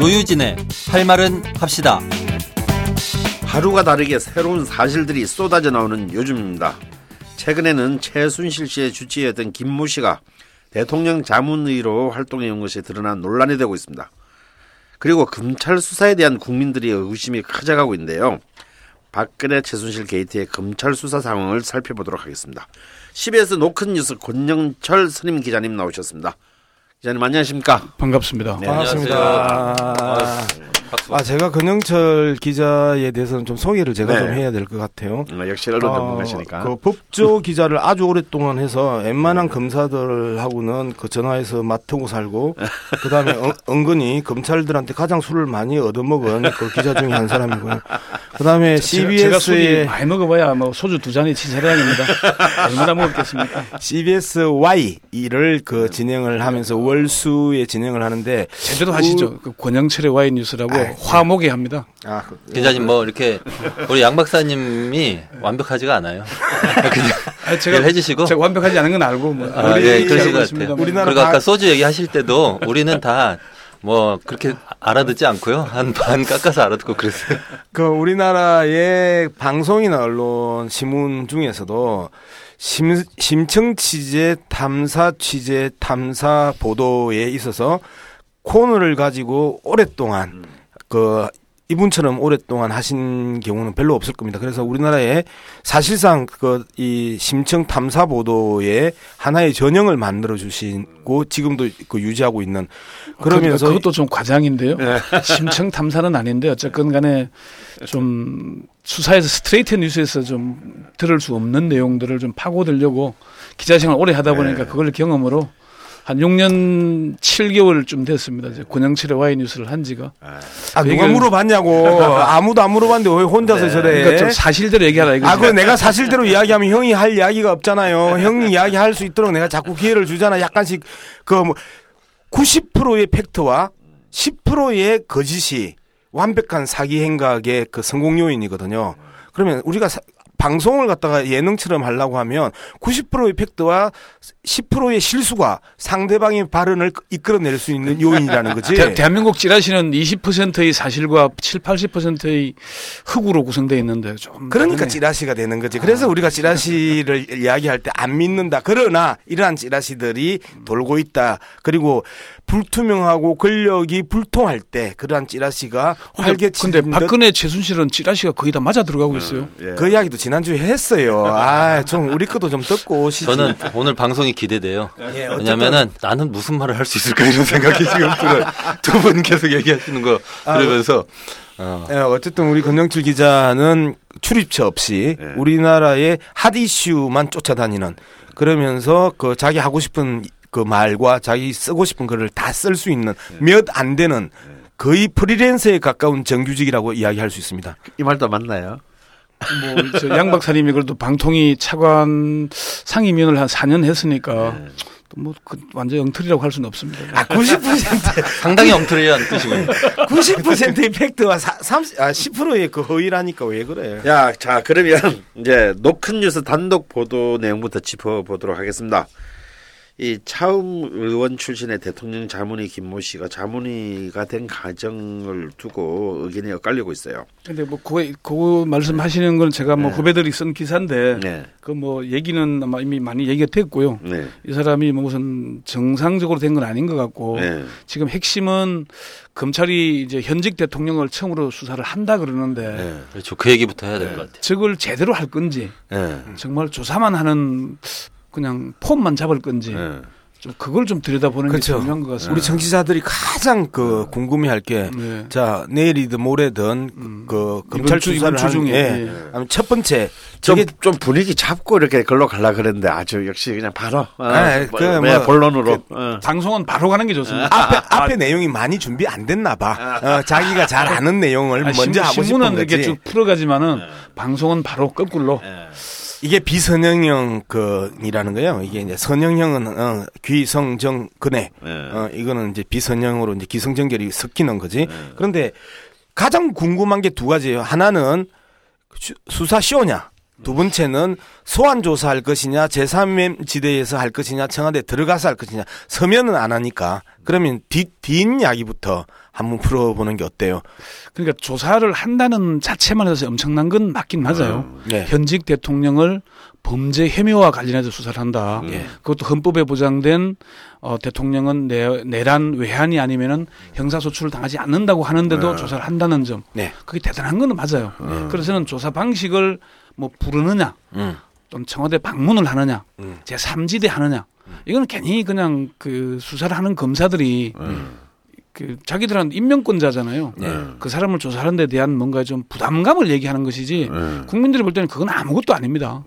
노유진의 할 말은 합시다. 하루가 다르게 새로운 사실들이 쏟아져 나오는 요즘입니다. 최근에는 최순실 씨의 주치의였던 김모 씨가 대통령 자문의로 활동해온 것이 드러난 논란이 되고 있습니다. 그리고 검찰 수사에 대한 국민들의 의심이 커져가고 있는데요. 박근혜 최순실 게이트의 검찰 수사 상황을 살펴보도록 하겠습니다. CBS 노컷 뉴스 권영철 선임 기자님 나오셨습니다. 기자님 안녕하십니까? 반갑습니다. 네, 반갑습니다. 박수. 아 제가 근영철 기자에 대해서는 좀 소개를 제가 네. 좀 해야 될 것 같아요. 어, 역시 언론 전문가시니까. 그 법조 기자를 아주 오랫동안 해서 웬만한 검사들하고는 그 전화해서 맡고 살고 그다음에 은- 은근히 검찰들한테 가장 술을 많이 얻어먹은 그 기자 중에 한 사람이고요. 그다음에 제가 술이 CBS의 많이 먹어봐야 뭐 소주 두 잔이 치사량입니다. 얼마나 먹었겠습니까? CBS Y를 그 진행을 하면서 월수에 진행을 하는데 제대로 하시죠. 그 권영철의 와인 뉴스라고 화목에 합니다. 아, 그- 기자님 뭐 이렇게 우리 양 박사님이 완벽하지가 않아요. 그냥 아, 이해를 해주시고. 제가 완벽하지 않은 건 알고 뭐 아, 우리 예, 그러신 것. 같아요. 우리나라 그리고 아까 다- 소주 얘기하실 때도 우리는 다 뭐 그렇게 알아듣지 않고요. 한 반 깎아서 알아듣고 그랬어요. 그 우리나라의 방송이나 언론 신문 중에서도 심, 심층 취재, 탐사 취재, 탐사 보도에 있어서 코너를 가지고 오랫동안 그 이분처럼 오랫동안 하신 경우는 별로 없을 겁니다. 그래서 우리나라에 사실상 그 이 심층 탐사 보도에 하나의 전형을 만들어 주시고 지금도 그 유지하고 있는 그러면서 그, 그것도 좀 과장인데요. 심층 탐사는 아닌데 어쨌건 간에 좀 수사에서 스트레이트 뉴스에서 좀 들을 수 없는 내용들을 좀 파고들려고 기자 생활 오래 하다 보니까 그걸 경험으로 한 6년 7개월쯤 됐습니다. 이제 권영철의 와이 뉴스를 한 지가. 아, 누가 얘기를- 물어봤냐고 아무도 안 물어봤는데 왜 혼자서 저래? 그러니까 좀 사실대로 얘기하라 이거죠. 아, 그 내가 사실대로 이야기하면 형이 할 이야기가 없잖아요. 형이 이야기할 수 있도록 내가 자꾸 기회를 주잖아. 약간씩 그 뭐 90%의 팩트와 10%의 거짓이 완벽한 사기 행각의 그 성공 요인이거든요. 그러면 우리가 사- 방송을 갖다가 예능처럼 하려고 하면 90%의 팩트와 10%의 실수가 상대방의 발언을 이끌어낼 수 있는 요인이라는 거지. 대, 대한민국 찌라시는 20%의 사실과 7, 80%의 허구로 구성되어 있는데 좀 그러니까 다르네. 찌라시가 되는 거지. 그래서 우리가 찌라시를 이야기할 때 안 믿는다. 그러나 이러한 찌라시들이 돌고 있다. 그리고 불투명하고 권력이 불통할 때 그러한 찌라시가 근데, 활개치는 근데 박근혜 최순실은 찌라시가 거의 다 맞아 들어가고 있어요. 예. 그 이야기도 지난주에 했어요. 아, 좀 우리 것도 좀 듣고 오시지. 저는 오늘 방송이 기대돼요. 예, 왜냐면은 나는 무슨 말을 할 수 있을까 이런 생각이 지금 들어요. 두 분 계속 얘기하시는 거 들으면서 어, 예, 어쨌든 우리 권영철 기자는 출입처 없이 예. 우리나라의 핫 이슈만 쫓아다니는 그러면서 그 자기 하고 싶은 그 말과 자기 쓰고 싶은 글을 다 쓸 수 있는 몇 안 되는 거의 프리랜서에 가까운 정규직이라고 이야기할 수 있습니다. 이 말도 맞나요? 뭐 양 박사님이 그래도 방통위 차관 상임위원을 한 4년 했으니까 네. 또뭐 그 완전 엉터리라고 할 수는 없습니다. 아, 90% 상당히 엉터리한 뜻이군요. 90%의 팩트와 사, 30, 아, 10%의 그 허위라니까 왜 그래? 야, 자 그러면 이제 노큰 뉴스 단독 보도 내용부터 짚어보도록 하겠습니다. 이 차움 의원 출신의 대통령 자문의 김모 씨가 자문의가 된 가정을 두고 의견이 엇갈리고 있어요. 근데 뭐 그, 그 말씀하시는 건 제가 뭐 네. 후배들이 쓴 기사인데 네, 그뭐 얘기는 아마 이미 많이 얘기가 됐고요. 네, 이 사람이 뭐 무슨 정상적으로 된 건 아닌 것 같고 네. 지금 핵심은 검찰이 이제 현직 대통령을 처음으로 수사를 한다 그러는데 네. 그렇죠. 그 얘기부터 해야 될 것 같아요. 저걸 제대로 할 건지 네. 정말 조사만 하는 그냥 폼만 잡을 건지 네. 좀 그걸 좀 들여다보는 그렇죠. 게 중요한 것 같습니다. 우리 청취자들이 가장 그 궁금해할 게 네. 자 내일이든 모레든 음. 그 검찰 이번 주, 수사를 이번 주 하는 중에 게 예. 첫 번째 좀, 저게 좀 분위기 잡고 이렇게 걸로 가려 그랬는데 아주 역시 그냥 바로 어, 네, 뭐, 그 뭐, 뭐, 본론으로 어. 방송은 바로 가는 게 좋습니다. 앞에 앞에 내용이 많이 준비 안 됐나 봐. 어, 자기가 잘 아는 내용을 먼저 신문- 하고 싶은 신문은 이렇게 거지. 쭉 풀어가지만은 방송은 바로 거꾸로 이게 비선형형 그이라는 거예요. 이게 이제 선형형은 어, 귀성정 근해. 네. 어, 이거는 이제 비선형으로 이제 기성정결이 섞이는 거지. 그런데 가장 궁금한 게 두 가지예요. 하나는 수- 수사 쇼냐. 두 번째는 소환 조사할 것이냐, 제3의 지대에서 할 것이냐, 청와대 들어가서 할 것이냐, 서면은 안 하니까. 그러면 뒷, 뒷 이야기부터 한번 풀어보는 게 어때요? 그러니까 조사를 한다는 자체만 해서 엄청난 건 맞긴 맞아요. 네. 현직 대통령을 범죄 혐의와 관련해서 수사를 한다. 예. 그것도 헌법에 보장된 어, 대통령은 내, 내란 외환이 아니면은 형사 소출을 당하지 않는다고 하는데도 조사를 한다는 점. 네. 그게 대단한 건 맞아요. 그래서는 조사 방식을 뭐 부르느냐, 음. 또는 청와대 방문을 하느냐, 음. 제 3지대 하느냐. 이거는 괜히 그냥 그 수사를 하는 검사들이 그 자기들은 인명권자잖아요. 네. 그 사람을 조사하는 데 대한 뭔가 좀 부담감을 얘기하는 것이지 네. 국민들이 볼 때는 그건 아무것도 아닙니다.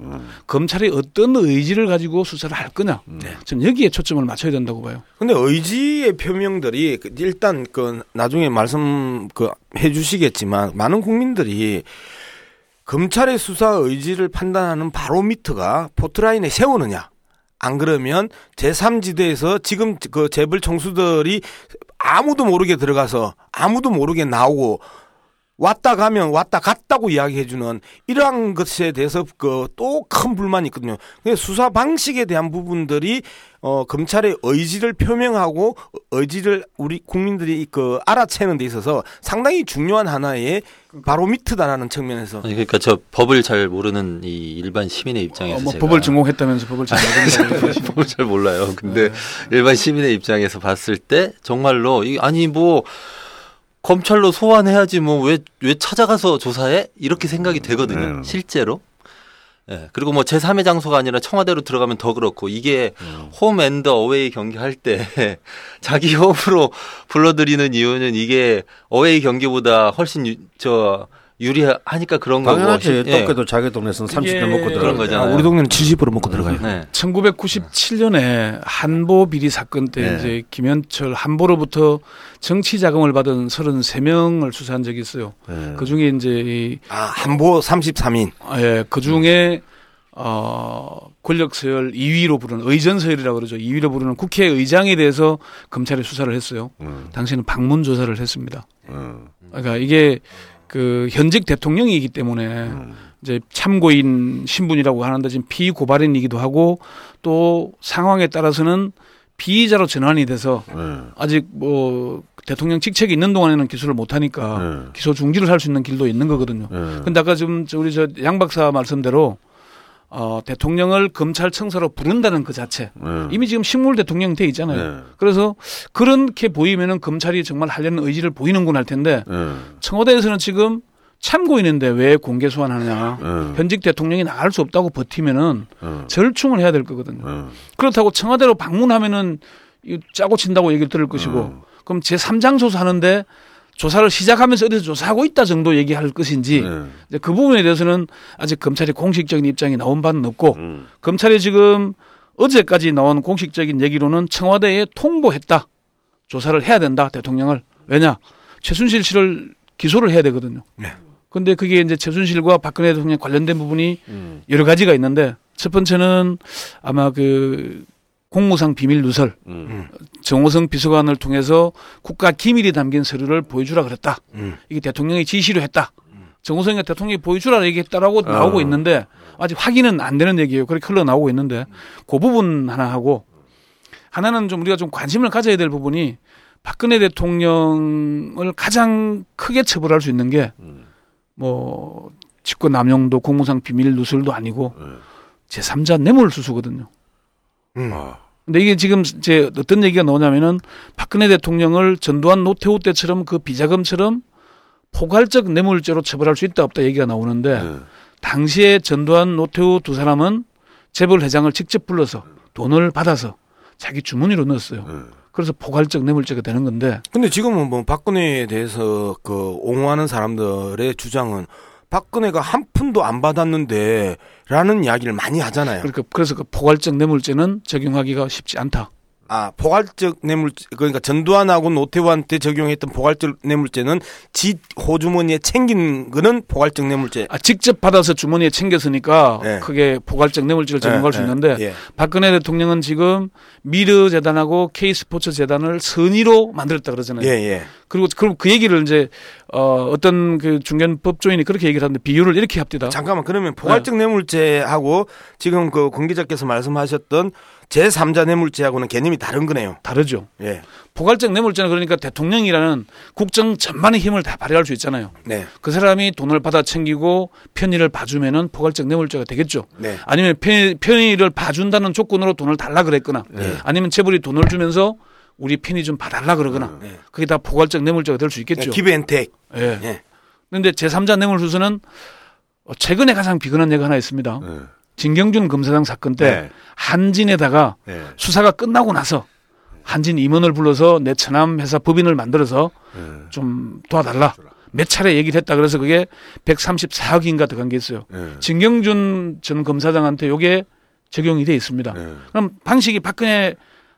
검찰이 어떤 의지를 가지고 수사를 할 거냐. 저는 여기에 초점을 맞춰야 된다고 봐요. 근데 의지의 표명들이 그 일단 그 나중에 말씀 그 해주시겠지만 많은 국민들이 검찰의 수사 의지를 판단하는 바로미터가 포트라인에 세우느냐? 안 그러면 제3지대에서 지금 그 재벌 총수들이 아무도 모르게 들어가서 아무도 모르게 나오고 왔다 가면 왔다 갔다고 이야기해주는 이러한 것에 대해서 그 또 큰 불만이 있거든요. 수사 방식에 대한 부분들이 어 검찰의 의지를 표명하고 의지를 우리 국민들이 그 알아채는 데 있어서 상당히 중요한 하나의 바로미터다라는 측면에서 아니, 그러니까 저 법을 잘 모르는 이 일반 시민의 입장에서 어, 뭐 제가 법을 전공했다면서 법을 잘 모른다고 법을 잘 몰라요. 근데 일반 시민의 입장에서 봤을 때 정말로 이 아니 뭐 검찰로 소환해야지 뭐왜왜 찾아가서 조사해 이렇게 생각이 되거든요. 음. 실제로. 예. 그리고 뭐 제3의 장소가 아니라 청와대로 들어가면 더 그렇고 이게 홈 앤드 어웨이 경기할 때 자기 홈으로 불러들이는 이유는 이게 어웨이 경기보다 훨씬 유, 저 유리하니까 그런 거고. 당연하지. 예. 똥개도 자기 동네에서는 30년 이게 먹고 그런 들어가는 거잖아요. 아, 우리 동네는 70% 먹고 들어가요. 네. 1997년에 한보 비리 사건 때 네. 이제 김현철 한보로부터 정치 자금을 받은 33명을 수사한 적이 있어요. 네. 그 중에 이제 이 아, 한보 33인. 예, 그 중에 어 권력 서열 2위로 부르는 의전 서열이라고 그러죠. 2위로 부르는 국회의장에 대해서 검찰이 수사를 했어요. 음, 당시에는 방문 조사를 했습니다. 음, 그러니까 이게 그 현직 대통령이기 때문에 음. 이제 참고인 신분이라고 하는데 지금 피고발인이기도 하고 또 상황에 따라서는 피의자로 전환이 돼서 네. 아직 뭐 대통령 직책이 있는 동안에는 기소를 못 하니까 네. 기소 중지를 할 수 있는 길도 있는 거거든요. 네. 근데 아까 지금 저 우리 저 양 박사 말씀대로 어 대통령을 검찰청사로 부른다는 그 자체 네. 이미 지금 식물 대통령 돼 있잖아요. 네. 그래서 그렇게 보이면은 검찰이 정말 하려는 의지를 보이는군 할 텐데 네. 청와대에서는 지금 참고인인데 왜 공개 소환하느냐. 네. 현직 대통령이 나갈 수 없다고 버티면은 네. 절충을 해야 될 거거든요. 네. 그렇다고 청와대로 방문하면은 이 짜고 친다고 얘기를 들을 것이고 음. 그럼 제 3장 조사하는데 조사를 시작하면서 어디서 조사하고 있다 정도 얘기할 것인지 네. 이제 그 부분에 대해서는 아직 검찰이 공식적인 입장이 나온 바는 없고 음. 검찰이 지금 어제까지 나온 공식적인 얘기로는 청와대에 통보했다. 조사를 해야 된다. 대통령을. 왜냐? 최순실 씨를 기소를 해야 되거든요. 네. 근데 그게 이제 최순실과 박근혜 대통령 관련된 부분이 음. 여러 가지가 있는데 첫 번째는 아마 그 공무상 비밀 누설 음. 정호성 비서관을 통해서 국가 기밀이 담긴 서류를 보여주라 그랬다. 음. 이게 대통령이 지시로 했다. 정호성이 대통령이 보여주라 얘기했다라고 나오고 어. 있는데 아직 확인은 안 되는 얘기예요. 그렇게 흘러 나오고 있는데 그 부분 하나 하고 하나는 좀 우리가 좀 관심을 가져야 될 부분이 박근혜 대통령을 가장 크게 처벌할 수 있는 게 뭐 직권 남용도 공무상 비밀 누설도 아니고 네. 제3자 뇌물 수수거든요. 음. 아. 근데 이게 지금 이제 어떤 얘기가 나오냐면은 박근혜 대통령을 전두환 노태우 때처럼 그 비자금처럼 포괄적 뇌물죄로 처벌할 수 있다 없다 얘기가 나오는데 네. 당시에 전두환 노태우 두 사람은 재벌 회장을 직접 불러서 돈을 받아서 자기 주머니로 넣었어요. 네. 그래서 포괄적 뇌물죄가 되는 건데 근데 지금은 뭐 박근혜에 대해서 그 옹호하는 사람들의 주장은 박근혜가 한 푼도 안 받았는데 라는 이야기를 많이 하잖아요. 그러니까 그래서 그 포괄적 뇌물죄는 적용하기가 쉽지 않다. 아 포괄적 뇌물죄 그러니까 전두환하고 노태우한 테 적용했던 포괄적 뇌물죄는 지 호주머니에 챙긴 거는 포괄적 뇌물죄. 아, 직접 받아서 주머니에 챙겼으니까 네. 그게 포괄적 뇌물죄를 적용할 예, 수 예, 있는데 예. 박근혜 대통령은 지금 미르 재단하고 K 스포츠 재단을 선의로 만들었다 그러잖아요. 예, 예. 그리고 그럼 그 얘기를 이제 어 어떤 그 중견 법조인이 그렇게 얘기를 하는데 비율을 이렇게 합디다. 잠깐만 네. 그러면 포괄적 뇌물죄하고 지금 그 공기자께서 말씀하셨던 제3자 뇌물죄하고는 개념이 다른 거네요. 다르죠. 예. 포괄적 뇌물죄는 그러니까 대통령이라는 국정 전반의 힘을 다 발휘할 수 있잖아요. 네. 그 사람이 돈을 받아 챙기고 편의를 봐주면은 포괄적 뇌물죄가 되겠죠. 네. 아니면 편, 편의를 봐준다는 조건으로 돈을 달라 그랬거나 네. 아니면 재벌이 돈을 주면서 우리 편의 좀 봐달라 그러거나 네. 그게 다 포괄적 뇌물죄가 될 수 있겠죠. 기브앤텍. 예. 예. 그런데 제3자 뇌물수수는 어, 최근에 가장 비근한 예가 하나 있습니다. 네. 진경준 검사장 사건 때 네. 한진에다가 네. 수사가 끝나고 나서 한진 임원을 불러서 내 처남 회사 법인을 만들어서 네. 좀 도와달라. 몇 차례 얘기를 했다. 그래서 그게 134억인가 들어간 게 있어요. 네. 진경준 전 검사장한테 요게 적용이 돼 있습니다. 네. 그럼 방식이 박근혜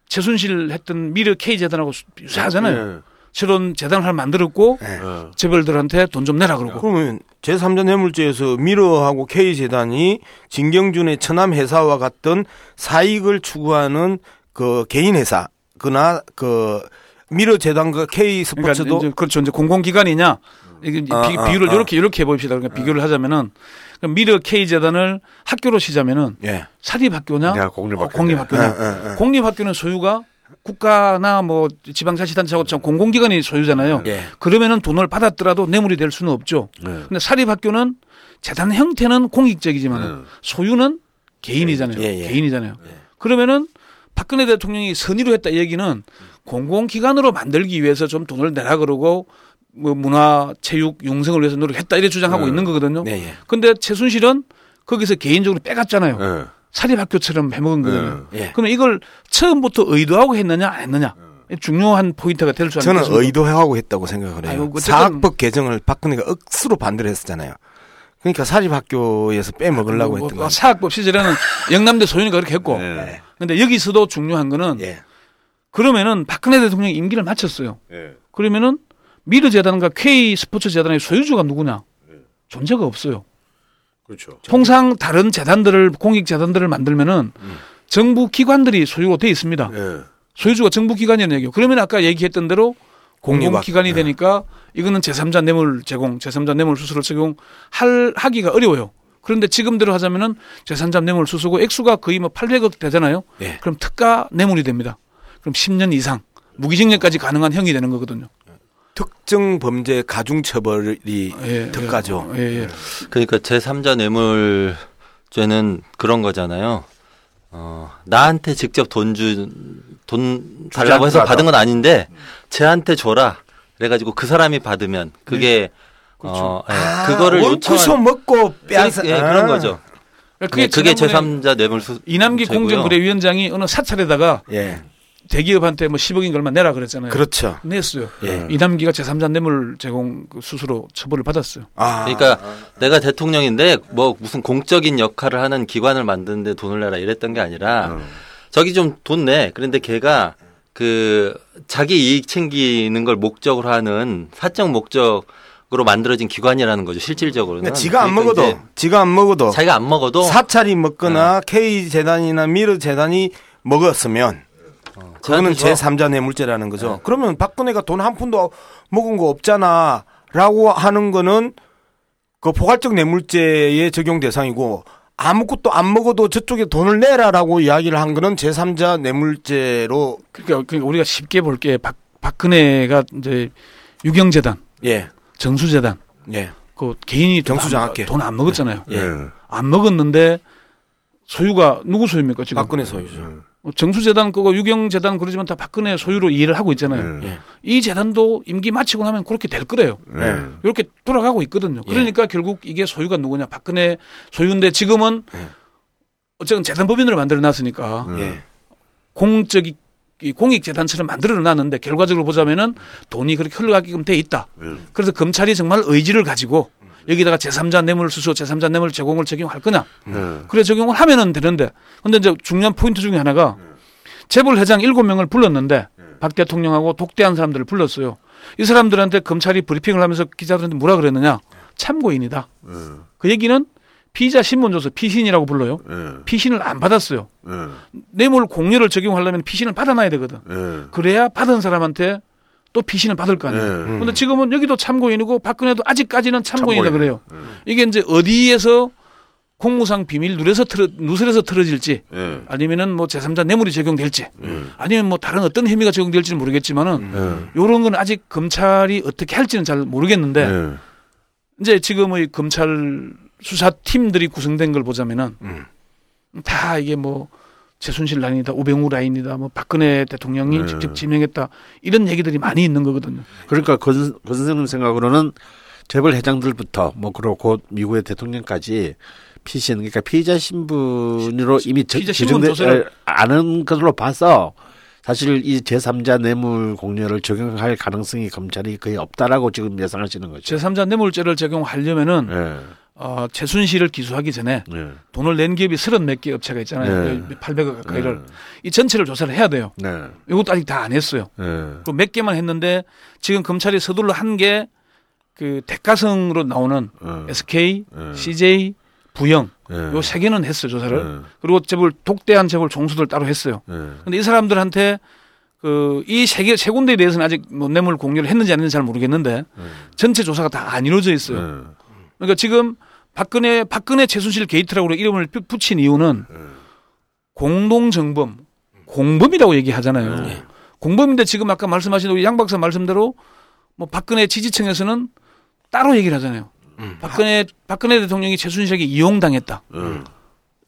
최순실 했던 미르 K 재단하고 수- 유사하잖아요. 네. 새로운 재단을 하나 만들었고 네. 어. 재벌들한테 돈 좀 내라 그러고. 그러면 제3자 뇌물죄에서 미르하고 K재단이 진경준의 처남 회사와 같은 사익을 추구하는 그 개인 회사 그나 그 미르 재단과 K 그러니까 스포츠도 이제 그렇죠. 이제 공공기관이냐 이게 아, 비, 아, 비율을 아. 이렇게 이렇게 해봅시다. 그러니까 비교를 하자면은 그럼 미르 K 재단을 학교로 치자면은 예. 사립 학교냐 내가 공립학교. 어, 공립 학교냐. 예, 예, 예. 공립 학교는 소유가 국가나 뭐 지방자치단체하고 참 공공기관이 소유잖아요. 예. 그러면은 돈을 받았더라도 뇌물이 될 수는 없죠. 네. 근데 사립학교는 재단 형태는 공익적이지만 네. 소유는 개인이잖아요. 예, 예. 개인이잖아요. 그러면은 박근혜 대통령이 선의로 했다 이 얘기는 공공기관으로 만들기 위해서 좀 돈을 내라 그러고 뭐 문화, 체육, 융성을 위해서 노력했다 이래 주장하고 네. 있는 거거든요. 네, 예. 최순실은 거기서 개인적으로 빼갔잖아요. 네. 사립학교처럼 해먹은 거거든요. 예. 그러면 이걸 처음부터 의도하고 했느냐 안 했느냐 중요한 포인트가 될수 저는 있습니다. 의도하고 했다고 생각을 해요. 아이고, 어쨌든- 사학법 개정을 박근혜가 억수로 반대를 했었잖아요. 그러니까 사립학교에서 빼먹으려고 뭐, 했던 뭐 거예요. 사학법 시절에는 영남대 소윤이가 그렇게 했고 네. 근데 여기서도 중요한 거는 예. 그러면은 박근혜 대통령이 임기를 마쳤어요. 네. 그러면은 미르 재단과 K 스포츠 재단의 소유주가 누구냐? 존재가 없어요. 그렇죠. 통상 다른 재단들을 공익 재단들을 만들면은 정부 기관들이 소유가 돼 있습니다. 네. 소유주가 정부 기관이라는 얘기예요. 그러면 아까 얘기했던 대로 공공 공립학- 기관이 네. 되니까 이거는 제3자 뇌물 제공, 제3자 뇌물 수수를 적용 할 하기가 어려워요. 그런데 지금대로 하자면은 제3자 뇌물 수수고 액수가 거의 뭐 800억 되잖아요. 예. 그럼 특가 뇌물이 됩니다. 그럼 10년 이상 무기징역까지 가능한 형이 되는 거거든요. 특정 범죄 가중 처벌이 예, 특가죠. 예, 예. 그러니까 제3자 뇌물죄는 그런 거잖아요. 어, 나한테 직접 돈 주, 돈 달라고 해서 받은 건 아닌데, 쟤한테 줘라. 그래가지고 그 사람이 받으면, 그게, 어, 예, 아, 그거를 요청한, 먹고 빼앗아. 예, 그런 거죠. 그게, 네, 그게 지난번에 제3자 뇌물 수, 이남기. 공정거래위원장이 어느 사찰에다가 예. 대기업한테 뭐 10억인가 얼마 내라 그랬잖아요. 그렇죠. 냈어요. 예. 이남기가 제3자 뇌물 제공 그 수수로 처벌을 받았어요. 아. 그러니까 내가 대통령인데 뭐 무슨 공적인 역할을 하는 기관을 만드는데 돈을 내라 이랬던 게 아니라 저기 좀 돈 내. 그런데 걔가 그 자기 이익 챙기는 걸 목적으로 하는 사적 목적 으로 만들어진 기관이라는 거죠. 실질적으로는. 그러니까 지가 안 그러니까 먹어도 지가 안 먹어도 자기가 안 먹어도 사찰이 먹거나 K 재단이나 미르 재단이 먹었으면 그거는 저한테 줘. 제3자 뇌물죄라는 거죠. 그러면 박근혜가 돈 한 푼도 먹은 거 없잖아 라고 하는 거는 그 포괄적 뇌물죄의 적용 대상이고 아무것도 안 먹어도 저쪽에 돈을 내라라고 이야기를 한 거는 제3자 뇌물죄로 그러니까, 그러니까 우리가 쉽게 볼게 박, 박근혜가 이제 유경재단, 예. 정수재단, 예. 그 개인이 정수장학회. 돈 안 먹었잖아요. 예. 네. 안 먹었는데 소유가 누구 소유입니까 지금? 박근혜 소유죠. 어, 정수재단 그거 유경재단 그러지만 다 박근혜 소유로 이해를 하고 있잖아요. 네. 예. 이 재단도 임기 마치고 나면 그렇게 될 거래요. 네. 이렇게 돌아가고 있거든요. 예. 그러니까 결국 이게 소유가 누구냐? 박근혜 소유인데 지금은 예. 어쨌든 재단법인으로 만들어 놨으니까 예. 공적 이 공익재단처럼 만들어 놨는데 결과적으로 보자면은 돈이 그렇게 흘러가게끔 돼 있다. 음. 그래서 검찰이 정말 의지를 가지고 여기다가 제3자 뇌물 수수, 제3자 뇌물 제공을 적용할 거냐? 네. 그래 적용을 하면은 되는데 근데 이제 중요한 포인트 중에 하나가 재벌 회장 7명을 불렀는데 박 대통령하고 독대한 사람들을 불렀어요. 이 사람들한테 검찰이 브리핑을 하면서 기자들한테 뭐라 그랬느냐? 참고인이다. 예. 그 얘기는 피의자 신문 줘서 피신이라고 불러요. 예. 피신을 안 받았어요. 예. 뇌물 공여를 적용하려면 피신을 받아놔야 되거든. 예. 그래야 받은 사람한테 또 피신을 받을 거 아니에요. 예. 근데 지금은 여기도 참고인이고 박근혜도 아직까지는 참고인이다 참고인. 그래요. 이게 이제 어디에서 공무상 비밀 누려서 틀어, 누설해서 틀어질지 예. 아니면은 뭐 제3자 뇌물이 적용될지 음. 아니면 뭐 다른 어떤 혐의가 적용될지는 모르겠지만은 예. 요런 건 아직 검찰이 어떻게 할지는 잘 모르겠는데 예. 이제 지금의 검찰 수사팀들이 구성된 걸 보자면은 음. 다 이게 뭐 최순실 라인이다, 오병우 라인이다, 뭐 박근혜 대통령이 네. 직접 지명했다 이런 얘기들이 많이 있는 거거든요. 그러니까 권, 권 선생님 생각으로는 재벌 회장들부터 뭐 그렇고 미국의 대통령까지 피신 그러니까 피의자 신분으로 이미 저- 피의자 신분 조사를- 아는 것으로 봐서 사실 이 제3자 뇌물 공여를 적용할 가능성이 검찰이 거의 없다라고 지금 예상하시는 거죠. 제3자 뇌물죄를 적용하려면은 예. 어, 최순실을 기소하기 전에 예. 돈을 낸 기업이 30몇 개 업체가 있잖아요. 네. 800억 가까이를 이 전체를 조사를 해야 돼요. 네. 이것도 아직 다 안 했어요. 예. 그리고 몇 개만 했는데 지금 검찰이 서둘러 한 게 그 대가성으로 나오는 어. SK, 예. CJ, 부영 예. 요세 개는 했어요 조사를. 예. 그리고 재벌 독대한 재벌 종수들 따로 했어요. 예. 근데 이 사람들한테 그이세개세 군데에 대해서는 아직 뭐 뇌물 공유를 했는지 안 했는지 잘 모르겠는데 전체 조사가 다 안 이루어져 있어요. 예. 그러니까 지금 박근혜 박근혜 최순실 게이트라고 이름을 부- 붙인 이유는 공동 정범 공범이라고 얘기하잖아요. 네. 공범인데 지금 아까 말씀하신 우리 양 박사 말씀대로 뭐 박근혜 지지층에서는 따로 얘기를 하잖아요. 음. 박근혜 박근혜 대통령이 최순실에게 이용당했다.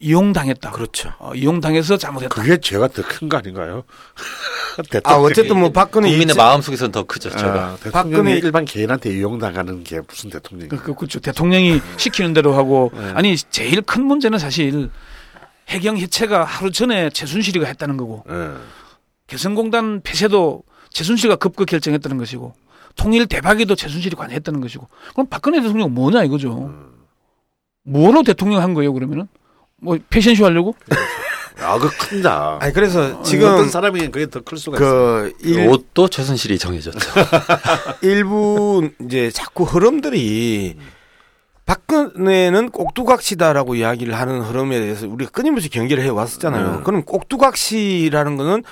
음. 이용당했다. 그렇죠. 어, 이용당해서 잘못했다. 그게 죄가 더 큰 거 아닌가요? 아 어쨌든 뭐 박근혜 국민의 일제- 마음 속에서는 더 크죠. 제가. 아, 대통령이 박근혜- 일반 개인한테 이용당하는 게 무슨 대통령이? 그, 그, 그렇죠. 대통령이 시키는 대로 하고 네. 아니 제일 큰 문제는 사실 해경 해체가 하루 전에 최순실이가 했다는 거고 예. 개성공단 폐쇄도 최순실과 급급 결정했다는 것이고 통일 대박에도 최순실이 관여했다는 것이고 그럼 박근혜 대통령 뭐냐 이거죠. 뭐로 대통령 한 거예요 그러면은 뭐 패션쇼 하려고? 아, 그 큰다. 아니 그래서 어떤 지금 사람이 그게 더 클 수가 있어. 그 일, 옷도 최순실이 정해졌죠. 일부 이제 자꾸 흐름들이 박근혜는 꼭두각시다라고 이야기를 하는 흐름에 대해서 우리가 끊임없이 경계를 해 왔었잖아요. 네. 그럼 꼭두각시라는 거는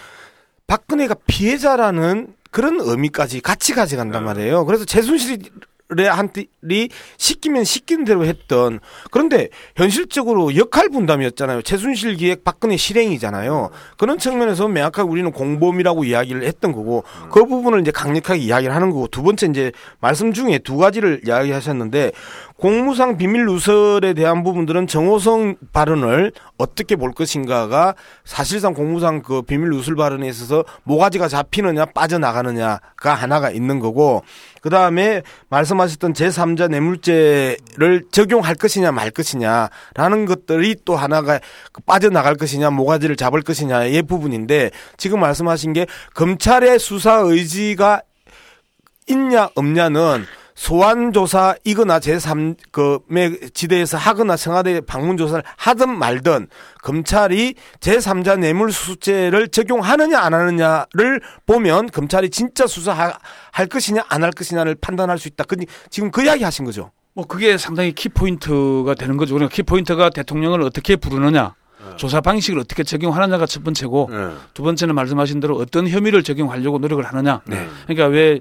박근혜가 피해자라는 그런 의미까지 같이 가져간단 말이에요. 그래서 최순실이 한들이 시키면 시키는 대로 했던 그런데 현실적으로 역할 분담이었잖아요. 최순실 기획 박근혜 실행이잖아요. 그런 측면에서 명확하게 우리는 공범이라고 이야기를 했던 거고 그 부분을 이제 강력하게 이야기를 하는 거고 두 번째 이제 말씀 중에 두 가지를 이야기하셨는데 공무상 비밀 누설에 대한 부분들은 정호성 발언을 어떻게 볼 것인가가 사실상 공무상 그 비밀 누설 발언에 있어서 모가지가 잡히느냐 빠져나가느냐가 하나가 있는 거고 그 다음에 말씀하셨던 제3자 뇌물죄를 적용할 것이냐 말 것이냐라는 것들이 또 하나가 그 빠져나갈 것이냐 모가지를 잡을 것이냐의 부분인데 지금 말씀하신 게 검찰의 수사 의지가 있냐 없냐는 소환 조사 이거나 제3 그의 지대에서 하거나 청와대 방문 조사를 하든 말든 검찰이 제3자 뇌물수수죄를 적용하느냐 안 하느냐를 보면 검찰이 진짜 수사할 것이냐 안 할 것이냐를 판단할 수 있다. 그 지금 그 이야기 하신 거죠. 뭐 그게 상당히 키포인트가 되는 거죠. 그러니까 키포인트가 대통령을 어떻게 부르느냐, 조사 방식을 어떻게 적용하느냐가 첫 번째고 예. 두 번째는 말씀하신 대로 어떤 혐의를 적용하려고 노력을 하느냐. 네. 그러니까 왜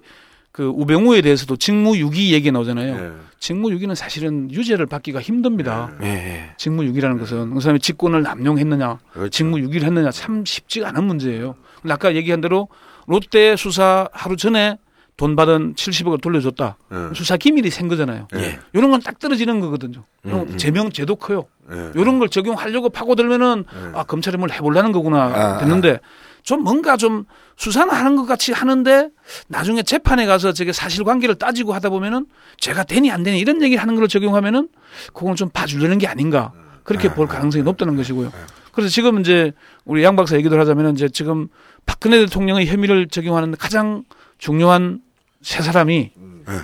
그 우병우에 대해서도 직무유기 얘기 나오잖아요. 예. 직무유기는 사실은 유죄를 받기가 힘듭니다. 예. 직무유기라는 것은 그 사람이 직권을 남용했느냐, 그렇죠. 직무유기를 했느냐 참 쉽지가 않은 문제예요. 근데 아까 얘기한 대로 롯데 수사 하루 전에 돈 받은 70억을 돌려줬다. 예. 수사 기밀이 생 거잖아요. 예. 이런 건 딱 떨어지는 거거든요. 음, 음. 제명죄도 커요. 예. 이런 걸 적용하려고 파고들면은 아 검찰이 뭘 해보려는 거구나 아, 됐는데 좀 뭔가 좀 수사는 하는 것 같이 하는데 나중에 재판에 가서 저게 사실관계를 따지고 하다 보면은 죄가 되니 안 되니 이런 얘기를 하는 걸 적용하면은 그건 좀 봐주려는 게 아닌가 그렇게 볼 가능성이 높다는 것이고요. 그래서 지금 이제 우리 양 박사 얘기를 하자면은 이제 지금 박근혜 대통령의 혐의를 적용하는 가장 중요한 세 사람이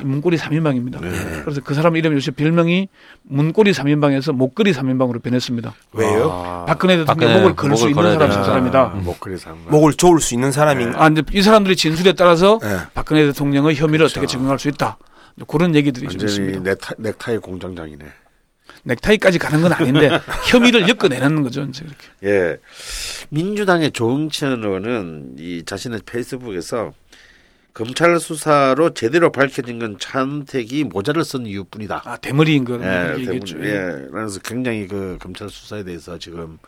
이 문고리 3인방입니다. 그래서 그 사람 이름이 요새 별명이 문고리 3인방에서 목걸이 3인방으로 변했습니다. 왜요? 아, 박근혜 대통령 목을 걸수 목을 있는 사람. 세 사람이다. 목걸이 삼. 목을 조을 수 있는 사람인 아, 이제 이 사람들이 진술에 따라서 예. 박근혜 대통령의 혐의를 어떻게 증명할 수 있다. 그런 얘기들이 좀 있습니다. 넥타, 넥타이 공장장이네. 넥타이까지 가는 건 아닌데 혐의를 엮어내는 거죠. 이제 이렇게. 예. 민주당의 조응천 의원은 이 자신의 페이스북에서 검찰 수사로 제대로 밝혀진 건 차은택이 모자를 쓴 이유뿐이다. 아 대머리인 거 예, 얘기했죠. 대부분, 예. 그래서 굉장히 그 검찰 수사에 대해서 지금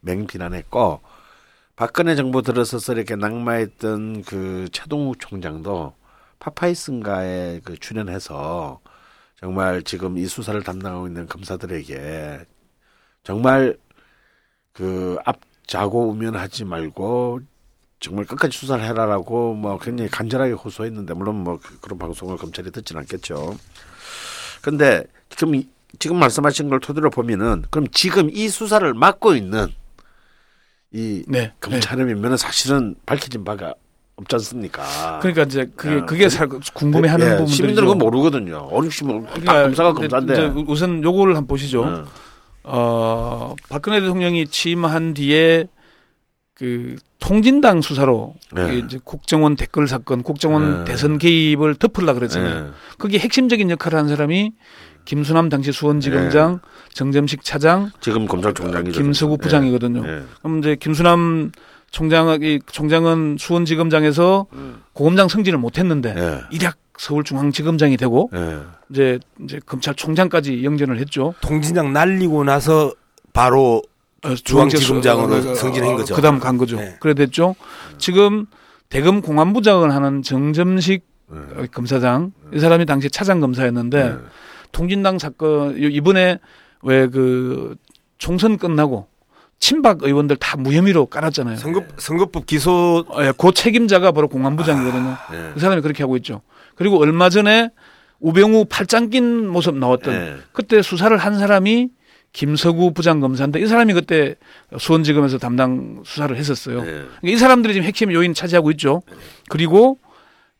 맹비난했고 박근혜 정부 들어서서 이렇게 낙마했던 그 최동욱 총장도 파파이슨가에 그 출연해서 정말 지금 이 수사를 담당하고 있는 검사들에게 정말 그 앞 자고 우면하지 말고 정말 끝까지 수사를 해라라고 뭐 굉장히 간절하게 호소했는데 물론 뭐 그- 그런 방송을 검찰이 듣지는 않겠죠. 근데 지금 이- 지금 말씀하신 걸 토대로 보면은 그럼 지금 이 수사를 맡고 있는 이 네. 네. 검찰의 면면은 사실은 밝혀진 바가 없지 않습니까? 그러니까 이제 그게 아, 그게 그- 살- 궁금해하는 예, 부분들이 시민들은 그거 모르거든요. 어렵시 뭐 그러니까 검사가 검사인데. 우선 요거를 한번 보시죠. 어. 어, 박근혜 대통령이 취임한 뒤에 그 통진당 수사로 네. 이제 국정원 댓글 사건, 국정원 네. 대선 개입을 덮으려 그랬잖아요. 예. 거기에 핵심적인 역할을 한 사람이 김수남 당시 수원지검장, 정점식 차장, 지금 검찰총장이죠. 김서구 부장이거든요. 예. 그럼 이제 김수남 총장이 총장은 수원지검장에서 고검장 승진을 못했는데 예. 일약 서울중앙지검장이 되고 예. 이제 이제 검찰총장까지 영전을 했죠. 통진장 날리고 나서 바로 어, 중앙지검장으로 어, 승진한 어, 거죠. 그다음 간 거죠. 네. 그래 됐죠. 지금 대검 공안부장을 하는 정점식 예. 어, 검사장 이 사람이 당시 차장 검사였는데 예. 통진당 사건 요- 이번에 왜 그 총선 끝나고 친박 의원들 다 무혐의로 깔았잖아요. 선거 선거법 기소 어, 예, 그 책임자가 바로 공안부장이거든요. 예. 그 사람이 그렇게 하고 있죠. 그리고 얼마 전에 우병우 팔짱 낀 모습 나왔던 예. 그때 수사를 한 사람이 김서구 부장검사인데 이 사람이 그때 수원지검에서 담당 수사를 했었어요. 예. 그러니까 이 사람들이 지금 핵심 요인 차지하고 있죠. 그리고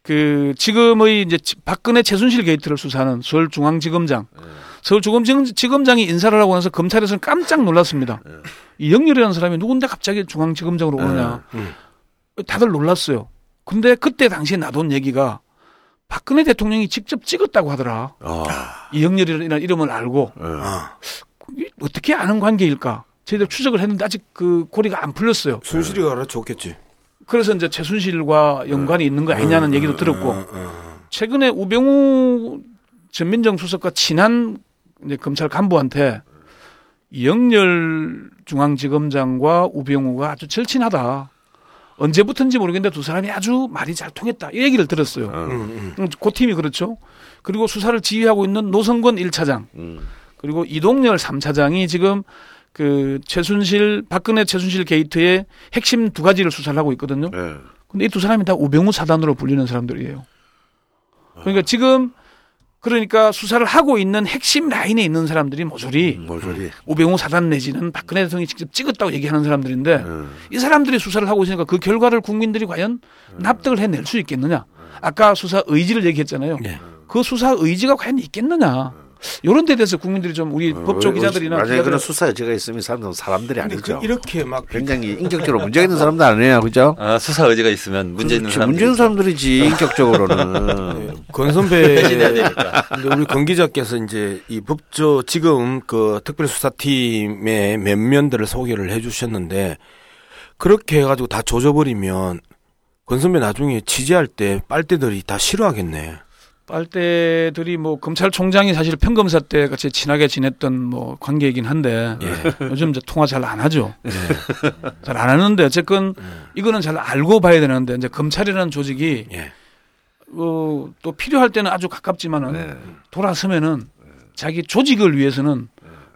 그 지금의 이제 지- 박근혜 최순실 게이트를 수사하는 서울중앙지검장, 서울중앙지검장이 인사를 하고 나서 검찰에서는 깜짝 놀랐습니다. 이 영렬이라는 사람이 누군데 갑자기 중앙지검장으로 오느냐. 음. 다들 놀랐어요. 근데 그때 당시에 나돈 얘기가 박근혜 대통령이 직접 찍었다고 하더라. 어. 이영렬이라는 이름을 알고 예. 아, 어떻게 아는 관계일까? 저희들 추적을 했는데 아직 그 고리가 안 풀렸어요. 순실이가 알아줬겠지. 그래서 이제 최순실과 연관이 있는 거 아니냐는 얘기도 들었고 어, 어. 최근에 우병우 전민정 수석과 친한 이제 검찰 간부한테 이영렬 중앙지검장과 우병우가 아주 절친하다. 언제부터인지 모르겠는데 두 사람이 아주 말이 잘 통했다. 이 얘기를 들었어요. 어. 음, 음. 음, 그 팀이 그렇죠. 그리고 수사를 지휘하고 있는 노성건 1차장 음. 그리고 이동열 3차장이 지금 그 최순실 박근혜 최순실 게이트의 핵심 두 가지를 수사를 하고 있거든요. 예. 근데 이 두 사람이 다 우병우 사단으로 불리는 사람들이에요. 그러니까 지금 그러니까 수사를 하고 있는 핵심 라인에 있는 사람들이 모조리 모조리. 우병우 사단 내지는 박근혜 대통령이 직접 찍었다고 얘기하는 사람들인데 예. 이 사람들이 수사를 하고 있으니까 그 결과를 국민들이 과연 납득을 해낼 수 있겠느냐. 아까 수사 의지를 얘기했잖아요. 네. 그 수사 의지가 과연 있겠느냐. 이런 데 대해서 국민들이 좀 우리 법조 기자들이나 만약에 그런 수사 여지가 있으면 사람들은 사람들이 아니죠. 그 이렇게 막 굉장히 인격적으로 문제 있는 사람도 아니에요, 그죠? 아, 수사 의지가 있으면 문제 있는 그렇지, 사람. 문제 있는 사람들이지 인격적으로는. 권 선배 근데 우리 권 기자께서 이제 이 법조 지금 그 특별수사팀의 면면들을 소개를 해주셨는데 그렇게 해가지고 다 조져버리면 권 선배 나중에 취재할 때 빨대들이 다 싫어하겠네. 빨대들이 뭐 검찰총장이 사실 평검사 때 같이 친하게 지냈던 뭐 관계이긴 한데 요즘 이제 통화 잘 안 하죠. 잘안 하는데 어쨌건 이거는 잘 알고 봐야 되는데 이제 검찰이라는 조직이 예. 어, 또 필요할 때는 아주 가깝지만은 네. 돌아서면은 자기 조직을 위해서는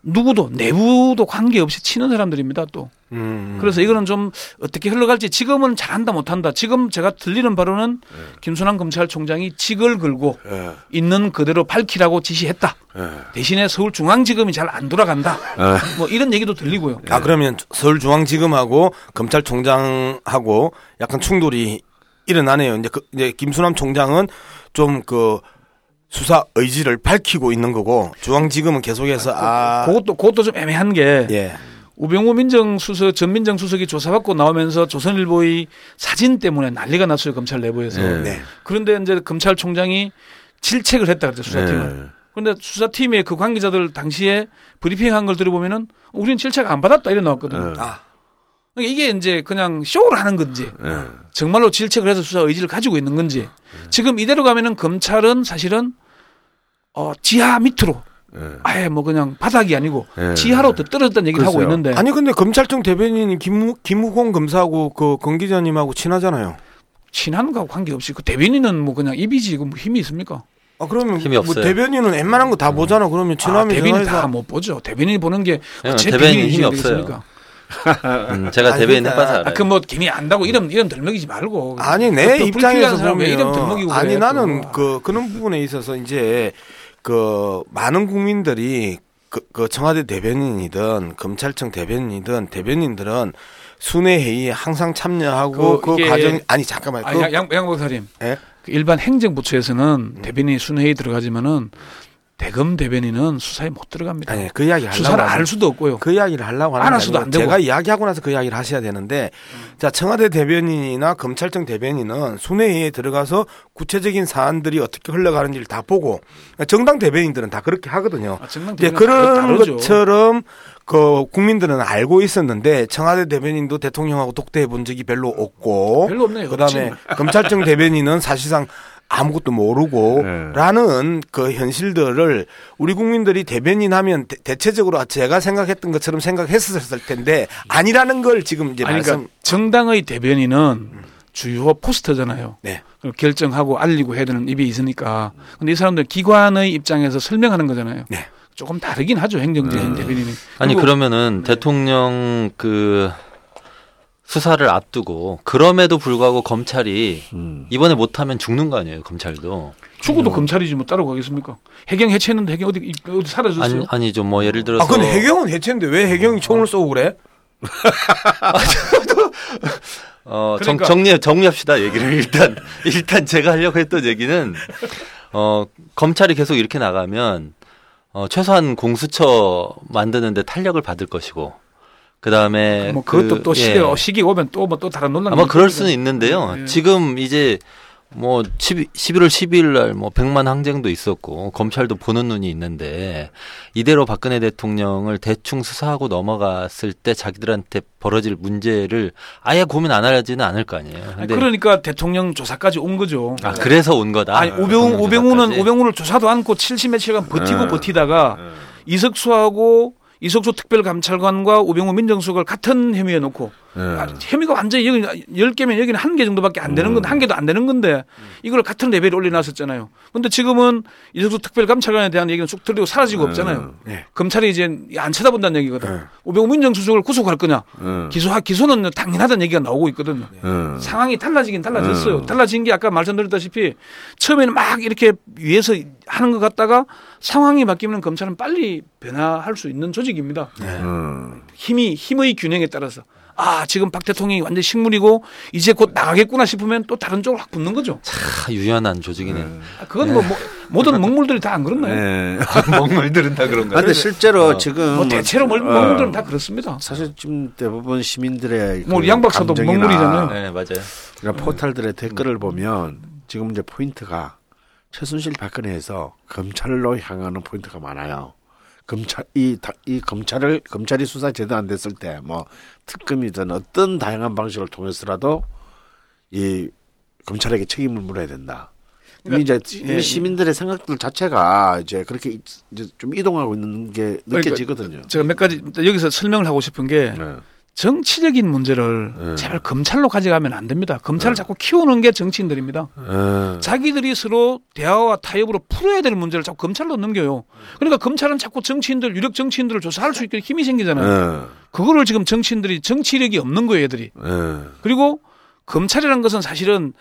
누구도 내부도 관계없이 치는 사람들입니다 또. 음. 그래서 이거는 좀 어떻게 흘러갈지 지금은 잘한다 못한다. 지금 제가 들리는 바로는 김순환 검찰총장이 직을 걸고 예. 있는 그대로 밝히라고 지시했다. 예. 대신에 서울중앙지검이 잘 안 돌아간다. 뭐 이런 얘기도 들리고요. 아 그러면 서울중앙지검하고 검찰총장하고 약간 충돌이 일어나네요. 이제 그 이제 김수남 총장은 좀그 수사 의지를 밝히고 있는 거고 중앙지검은 계속해서 아 그것도 그것도 좀 애매한 게 예. 우병우 민정수석 전 민정수석이 조사받고 나오면서 조선일보의 사진 때문에 난리가 났어요 검찰 내부에서. 네. 네. 그런데 이제 검찰총장이 질책을 했다 그랬죠 수사팀을. 네. 그런데 수사팀의 그 관계자들 당시에 브리핑한 걸 들어보면은 우리는 질책 안 받았다 이래 나왔거든요. 네. 아 그러니까 이게 이제 그냥 쇼를 하는 건지 네. 정말로 질책을 해서 수사 의지를 가지고 있는 건지 지금 이대로 가면은 검찰은 사실은 어 지하 밑으로 네. 아예 뭐 그냥 바닥이 아니고 네. 지하로 더 떨어졌다는 얘기를 하고 글쎄요. 있는데 아니 근데 검찰청 대변인이 김우, 김우공 검사하고 그권 기자님하고 친하잖아요. 친한 거하고 관계없이 그 대변인은 뭐 그냥 입이지 그뭐 힘이 있습니까? 아 그러면 힘이 뭐 없어요. 대변인은 웬만한 거 다 보잖아. 그러면 아, 친하면 대변인 전화해서 다못 보죠. 대변인이 보는 게 예, 제 대변인 힘이 없어요. 음, 제가 대변인 해봐서 알아요. 아, 그뭐 괜히 안다고 이름 이름 덜먹이지 말고. 아니 내또 입장에서 왜 이름 보면 덜먹이고 아니 그래, 나는 또. 그 그런 부분에 있어서 이제 그 많은 국민들이 그, 그 청와대 대변인이든 검찰청 대변인이든 대변인들은 순회 회의에 항상 참여하고 그 그, 과정 아니 잠깐만 아, 그, 양, 양, 양 목사님. 예? 그 일반 행정부처에서는 대변인이 순회에 들어가지만은 대검 대변인은 수사에 못 들어갑니다. 아니 그 이야기 하려고 수사를 알 수도 없고요. 그 이야기를 하려고 하는 안게할 수도 안 되고. 제가 이야기하고 나서 그 이야기를 하셔야 되는데 자 청와대 대변인이나 검찰청 대변인은 순회회에 들어가서 구체적인 사안들이 어떻게 흘러가는지를 다 보고 정당 대변인들은 다 그렇게 하거든요. 아, 정당 예, 대변인은 그런 다르죠. 것처럼 그 국민들은 알고 있었는데 청와대 대변인도 대통령하고 독대해 본 적이 별로 없고 별로 없네요. 그다음에 검찰청 대변인은 사실상 아무것도 모르고 네. 라는 그 현실들을 우리 국민들이 대변인 하면 대, 체적으으로 제가 생각했던 것처럼 생각했었을 텐데 아니라는 걸 지금 이제 아니, 말씀 그러니까 정당의 대변인은 주요 포스터잖아요. 네. 결정하고 알리고 해야 되는 입이 있으니까. 근데 이 사람들 기관의 입장에서 설명하는 거잖아요. 네. 조금 다르긴 하죠. 행정적인 대변인이. 아니 그러면은 대통령 그 수사를 앞두고 그럼에도 불구하고 검찰이 음. 이번에 못하면 죽는 거 아니에요 검찰도 죽어도 검찰이지 뭐 따로 가겠습니까? 해경 해체했는데 해경 어디 어디 사라졌어요? 아니 아니죠 뭐 예를 들어서 아 근데 해경은 해체인데 왜 해경이 총을 쏘고 그래? 어, 그러니까- 정, 정리, 정리합시다, 얘기를. 일단, 일단 제가 하려고 했던 얘기는, 어, 검찰이 계속 이렇게 나가면, 어, 최소한 공수처 만드는데 탄력을 받을 것이고, 그 다음에. 뭐 그것도 또 시기, 예. 시기 오면 또 뭐또 다른 논란이 아마 그럴. 수는 있는데요. 예. 지금 이제 뭐 12, 11월 12일 날뭐 100만 항쟁도 있었고 검찰도 보는 눈이 있는데 이대로 박근혜 대통령을 대충 수사하고 넘어갔을 때 자기들한테 벌어질 문제를 아예 고민 안 하지는 않을 거 아니에요. 아니, 근데 그러니까 대통령 조사까지 온 거죠. 아 그래서 온 거다. 아니 우병우는 조사까지. 우병우를 조사도 않고 70 며칠간 버티고 네. 버티다가 이석수하고 이석수 특별감찰관과 우병우 민정수석을 같은 혐의에 놓고 네. 아, 혐의가 완전히 여기 10개면 여기는 한 개 정도밖에 안 되는 건데 한 개도 안 되는 건데 이걸 같은 레벨에 올려놨었잖아요. 근데 지금은 이석수 특별감찰관에 대한 얘기는 쑥 들리고 사라지고 없잖아요. 네. 검찰이 이제 안 쳐다본다는 얘기거든. 네. 우병우 민정수석을 구속할 거냐? 네. 기소 기소는 당연하다는 얘기가 나오고 있거든요. 네. 상황이 달라지긴 달라졌어요. 음. 달라진 게 아까 말씀드렸다시피 처음에는 막 이렇게 위에서 하는 것 같다가 상황이 바뀌면 검찰은 빨리 변화할 수 있는 조직입니다. 음. 힘이 힘의 균형에 따라서 아 지금 박 대통령이 완전 히 식물이고 이제 곧 나가겠구나 싶으면 또 다른 쪽으로 확 붙는 거죠. 아, 유연한 조직이네. 아, 그건 뭐, 뭐 모든 먹물들이 다 안 그렇나요? 네. 먹물들은 다 그런 아, 근데 실제로 지금 뭐 대체로 먹- 어, 먹물들은 다 그렇습니다. 사실 지금 대부분 시민들의 뭐그양 박사도 감정이나 먹물이잖아요. 네 맞아요. 이런 포털들의 댓글을 보면 지금 이제 포인트가 최순실 박근혜에서 검찰로 향하는 포인트가 많아요. 검찰 이, 다- 이 검찰을 검찰이 수사 제대로 안 됐을 때 뭐 특검이든 어떤 다양한 방식을 통해서라도 이 검찰에게 책임을 물어야 된다. 이미 이제 예. 시민들의 생각들 자체가 이제 그렇게 이- 이제 좀 이동하고 있는 게 느껴지거든요. 제가 몇 가지 여기서 설명을 하고 싶은 게 네. 정치적인 문제를 네. 제발 검찰로 가져가면 안 됩니다. 검찰을 자꾸 키우는 게 정치인들입니다. 네. 자기들이 서로 대화와 타협으로 풀어야 될 문제를 자꾸 검찰로 넘겨요. 그러니까 검찰은 자꾸 정치인들 유력 정치인들을 조사할 수 있게 힘이 생기잖아요. 네. 그거를 지금 정치인들이 정치력이 없는 거예요, 애들이. 네. 그리고 검찰이라는 것은 사실은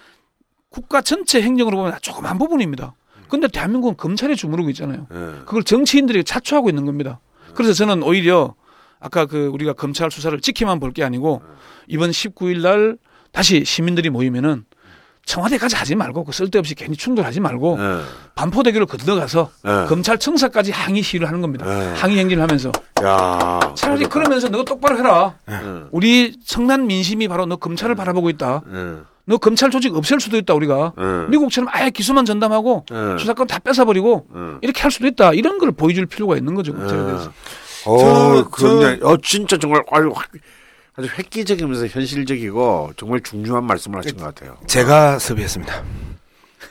국가 전체 행정으로 보면 조그만 부분입니다. 근데 대한민국은 검찰에 주무르고 있잖아요. 네. 그걸 정치인들이 자초하고 있는 겁니다. 그래서 저는 오히려 아까 그 우리가 검찰 수사를 지켜만 볼 게 아니고 이번 19일 날 다시 시민들이 모이면은 청와대까지 하지 말고 그 쓸데없이 괜히 충돌하지 말고 예. 반포대교를 건너가서 예. 검찰청사까지 항의 시위를 하는 겁니다. 예. 항의 행진을 하면서 야. 차라리 그러니까. 그러면서 너 똑바로 해라. 예. 우리 성난 민심이 바로 너 검찰을 바라보고 있다. 예. 너 검찰 조직 없앨 수도 있다 우리가. 예. 미국처럼 아예 기소만 전담하고 예. 수사권 다 뺏어버리고 예. 이렇게 할 수도 있다. 이런 걸 보여줄 필요가 있는 거죠 검찰에 대해서. 어, 저- 그냥 어 진짜 정말 아주 확- 아주 획기적이면서 현실적이고 정말 중요한 말씀을 하신 것 같아요. 제가 섭외했습니다.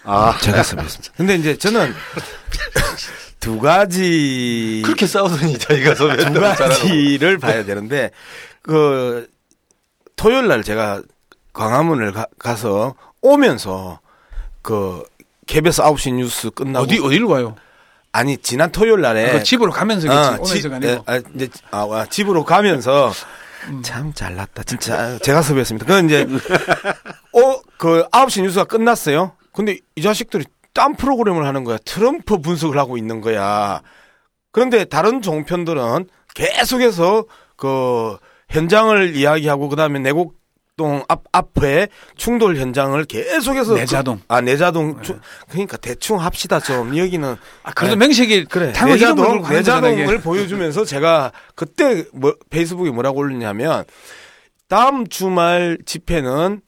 아, 제가 섭외했습니다. 근데 이제 저는 두 가지 그렇게 싸우더니 자기가 두. 가지를 봐야 되는데 그 토요일 날 제가 광화문을 가, 서 오면서 그 KBS 9시 뉴스 끝나고 어디 어디를 가요? 아니 지난 토요일 날에 그 집으로 가면서 어, 집-. 에, 아, 이제 아, 와, 집으로 가면서 음. 참 잘났다 진짜 제가 섭외했습니다. 그건 이제 어그 9시 뉴스가 끝났어요. 근데 이 자식들이 딴 프로그램을 하는 거야. 트럼프 분석을 하고 있는 거야. 그런데 다른 종편들은 계속해서 그 현장을 이야기하고 그다음에 내곡 동 앞 앞에 충돌 현장을 계속해서 내자동. 그- 아 내자동 추- 그러니까 대충 합시다 좀 여기는 아, 그래도 네. 명색이 그래 내자동 내자동을. 보여주면서 제가 그때 뭐 페이스북에 뭐라고 올렸냐면 다음 주말 집회는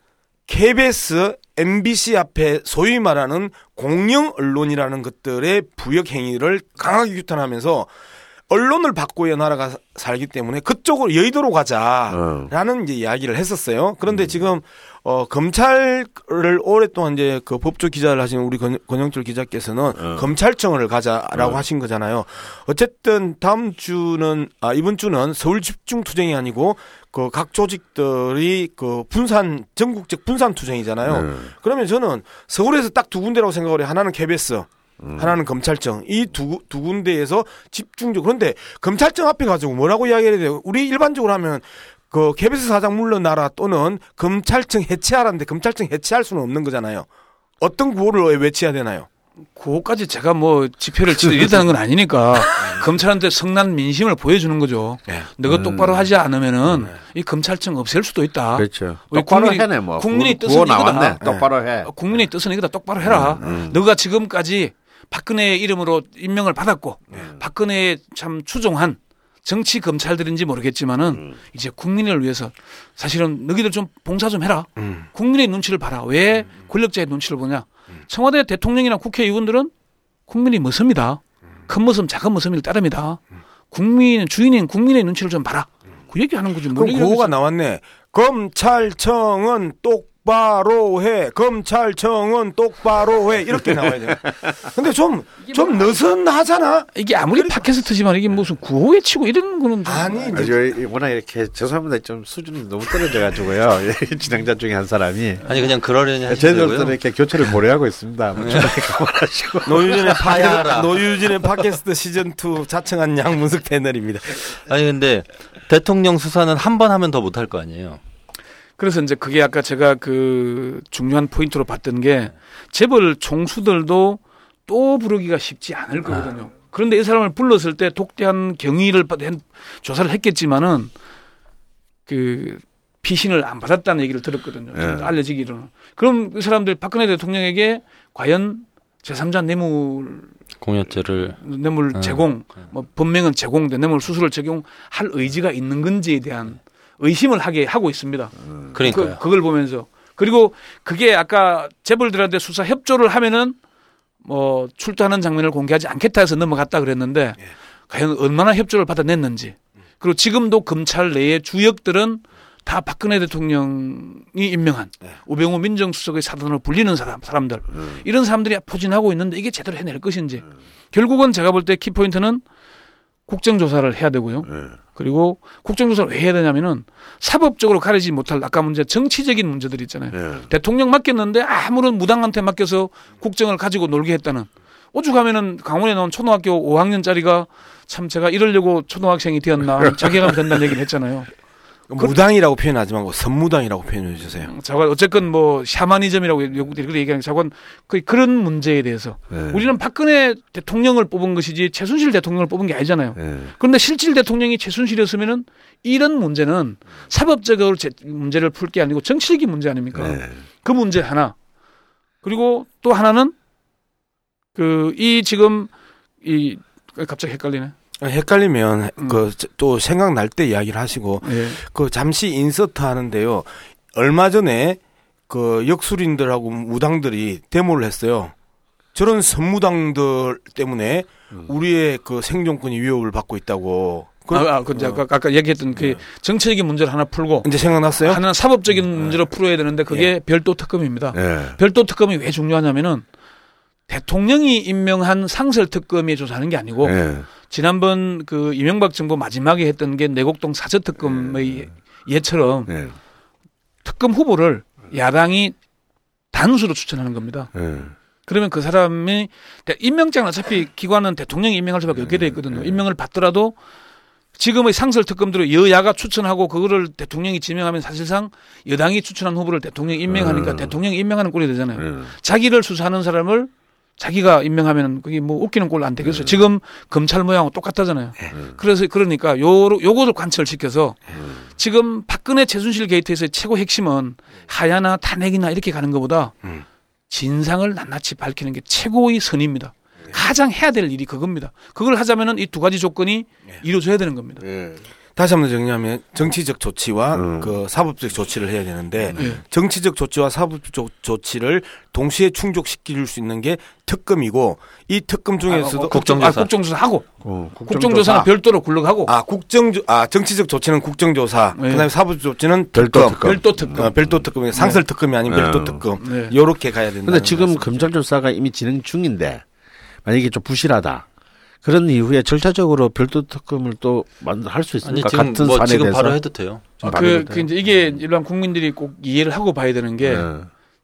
KBS, MBC 앞에 소위 말하는 공영 언론이라는 것들의 부역 행위를 강하게 규탄하면서 언론을 바꿔야 나라가 살기 때문에 그쪽으로 여의도로 가자라는 이제 이야기를 했었어요. 그런데 지금 어 검찰을 오랫동안 이제 그 법조 기자를 하신 우리 권, 권영철 기자께서는 검찰청을 가자라고 하신 거잖아요. 어쨌든 다음 주는 아 이번 주는 서울 집중 투쟁이 아니고 그 각 조직들이 그 분산 전국적 분산 투쟁이잖아요. 그러면 저는 서울에서 딱 두 군데라고 생각을 해요. 하나는 KBS, 하나는 검찰청. 이 두 두 군데에서 집중적. 그런데 검찰청 앞에 가지고 뭐라고 이야기해야 돼요? 우리 일반적으로 하면 그 KBS 사장 물러나라 또는 검찰청 해체하라는데 검찰청 해체할 수는 없는 거잖아요. 어떤 구호를 외쳐야 되나요? 그거까지 제가 뭐 집회를 치르겠다는 건 아니니까 검찰한테 성난 민심을 보여주는 거죠. 네. 너가 똑바로 하지 않으면은 이 검찰청 없앨 수도 있다. 그렇죠. 똑바로 국민이- 해내 뭐. 국민의 뜻은 구호 나왔네. 이거다. 똑바로 해. 어, 국민의 뜻은 이거다 똑바로 해라. 너가 지금까지 박근혜의 이름으로 임명을 받았고 박근혜에 참 추종한 정치 검찰들인지 모르겠지만은 이제 국민을 위해서 사실은 너희들 좀 봉사 좀 해라. 음. 국민의 눈치를 봐라. 왜 권력자의 눈치를 보냐? 청와대 대통령이나 국회의원들은 국민이 머슴이다. 큰 머슴, 작은 머슴일 따름이다. 국민 주인인 국민의 눈치를 좀 봐라. 그 얘기하는 거지. 뭘 그럼. 구호가 나왔네. 검찰청은 똑 바로 해. 검찰청은 똑바로 해. 이렇게 나와야 돼요. 근데 좀, 좀 느슨하잖아. 이게 아무리 팟캐스트지만 이게 무슨 구호 외치고 이런 거는 좀 아니, 아, 저 워낙 이렇게 죄송합니다. 좀 수준이 너무 떨어져가지고요. 진행자 중에 한 사람이 아니 그냥 그러려니 하시고요. 이렇게 교체를 고려하고 있습니다. 뭐. 노유진의 하야라. 팟캐스트, 노유진의 팟캐스트 시즌2 자청한 양문석 패널입니다. 아니 근데 대통령 수사는 한 번 하면 더 못할 거 아니에요. 그래서 이제 그게 아까 제가 그 중요한 포인트로 봤던 게 재벌 총수들도 또 부르기가 쉽지 않을 거거든요. 그런데 이 사람을 불렀을 때 독대한 경위를 조사를 했겠지만은 그 피신을 안 받았다는 얘기를 들었거든요. 예. 알려지기로는. 그럼 이 사람들 박근혜 대통령에게 과연 제3자 뇌물 공여죄를 뇌물 음. 제공, 뭐 본명은 제공돼 뇌물 수수를 적용할 의지가 있는 건지에 대한 의심을 하게 하고 있습니다. 그러니까요. 그, 걸 보면서 그리고 그게 아까 재벌들한테 수사 협조를 하면은 뭐 출두하는 장면을 공개하지 않겠다 해서 넘어갔다 그랬는데 예. 과연 얼마나 협조를 받아냈는지 그리고 지금도 검찰 내의 주역들은 다 박근혜 대통령이 임명한 네. 우병우 민정수석의 사단으로 불리는 사람, 사람들 음. 이런 사람들이 포진하고 있는데 이게 제대로 해낼 것인지 결국은 제가 볼 때 키포인트는 국정조사를 해야 되고요. 네. 그리고 국정조사를 왜 해야 되냐면은 사법적으로 가리지 못할 아까 문제 정치적인 문제들 있잖아요. 네. 대통령 맡겼는데 아무런 무당한테 맡겨서 국정을 가지고 놀게 했다는 오죽하면은 강원에 나온 초등학교 5학년짜리가 참 제가 이러려고 초등학생이 되었나 자기가 된다는 얘기를 했잖아요. 무당이라고 표현하지 말고 선무당이라고 표현해 주세요. 자관 어쨌건 뭐 샤머니즘이라고 외국들이 그렇게 얘기하는 자관 그 그런 문제에 대해서 네. 우리는 박근혜 대통령을 뽑은 것이지 최순실 대통령을 뽑은 게 아니잖아요. 네. 그런데 실질 대통령이 최순실이었으면은 이런 문제는 사법적으로 제- 문제를 풀 게 아니고 정치적인 문제 아닙니까? 네. 그 문제 하나 그리고 또 하나는 그 이 지금 이 갑자기 헷갈리네. 헷갈리면 음. 그또 생각날 때 이야기를 하시고 예. 그 잠시 인서트 하는데요. 얼마 전에 그 역술인들하고 무당들이 데모를 했어요. 저런 선무당들 때문에 우리의 그 생존권이 위협을 받고 있다고. 그, 아, 아, 그 이제 아까, 아까 얘기했던 그 정치적인 문제를 하나 풀고 이제 생각났어요? 하나는 사법적인 문제로 풀어야 되는데 그게 별도 특검입니다. 예. 별도 특검이 왜 중요하냐면은 대통령이 임명한 상설 특검이 조사하는 게 아니고 예. 지난번 그 이명박 정부 마지막에 했던 게 내곡동 사저 특검의 예처럼 예. 특검 후보를 야당이 단수로 추천하는 겁니다. 예. 그러면 그 사람이 대- 임명장은 어차피 기관은 대통령이 임명할 수밖에 없게 돼 있거든요. 임명을 받더라도 지금의 상설 특검들을 여야가 추천하고 그거를 대통령이 지명하면 사실상 여당이 추천한 후보를 대통령이 임명하니까 음. 대통령이 임명하는 꼴이 되잖아요. 예. 자기를 수사하는 사람을 자기가 임명하면 그게 뭐 웃기는 꼴안 되겠어요. 지금 검찰 모양하고 똑같다잖아요. 그래서 그러니까 요 요거를 관철시켜서 지금 박근혜 최순실 게이트에서의 최고 핵심은 하야나 탄핵이나 이렇게 가는 것보다 음. 진상을 낱낱이 밝히는 게 최고의 선입니다. 가장 해야 될 일이 그겁니다. 그걸 하자면은 이 두 가지 조건이 이루어져야 되는 겁니다. 예. 다시 한번 정리하면 정치적 조치와 음. 그 사법적 조치를 해야 되는데 예. 정치적 조치와 사법적 조치를 동시에 충족시킬 수 있는 게 특검이고 이 특검 중에서도 아, 국정조사. 아, 국정조사 하고 어, 국정조사 는 별도로 굴러가고 아 국정 아 정치적 조치는 국정조사 네. 그다음에 사법적 조치는 별도 특검 특검. 별도 특검. 어, 별도 특검이 상설 특검이 아닌 네. 별도 특검 네. 요렇게 가야 된다. 근데 지금 검찰 조사가 이미 진행 중인데 만약에 좀 부실하다. 그런 이후에 절차적으로 별도 특검을 또 할수 아니 있습니까? 지금 같은 뭐 사안에 지금 대해서. 바로 해도 돼요. 좀 아, 바로 그, 그? 이제 이게 일반 국민들이 꼭 이해를 하고 봐야 되는 게 예.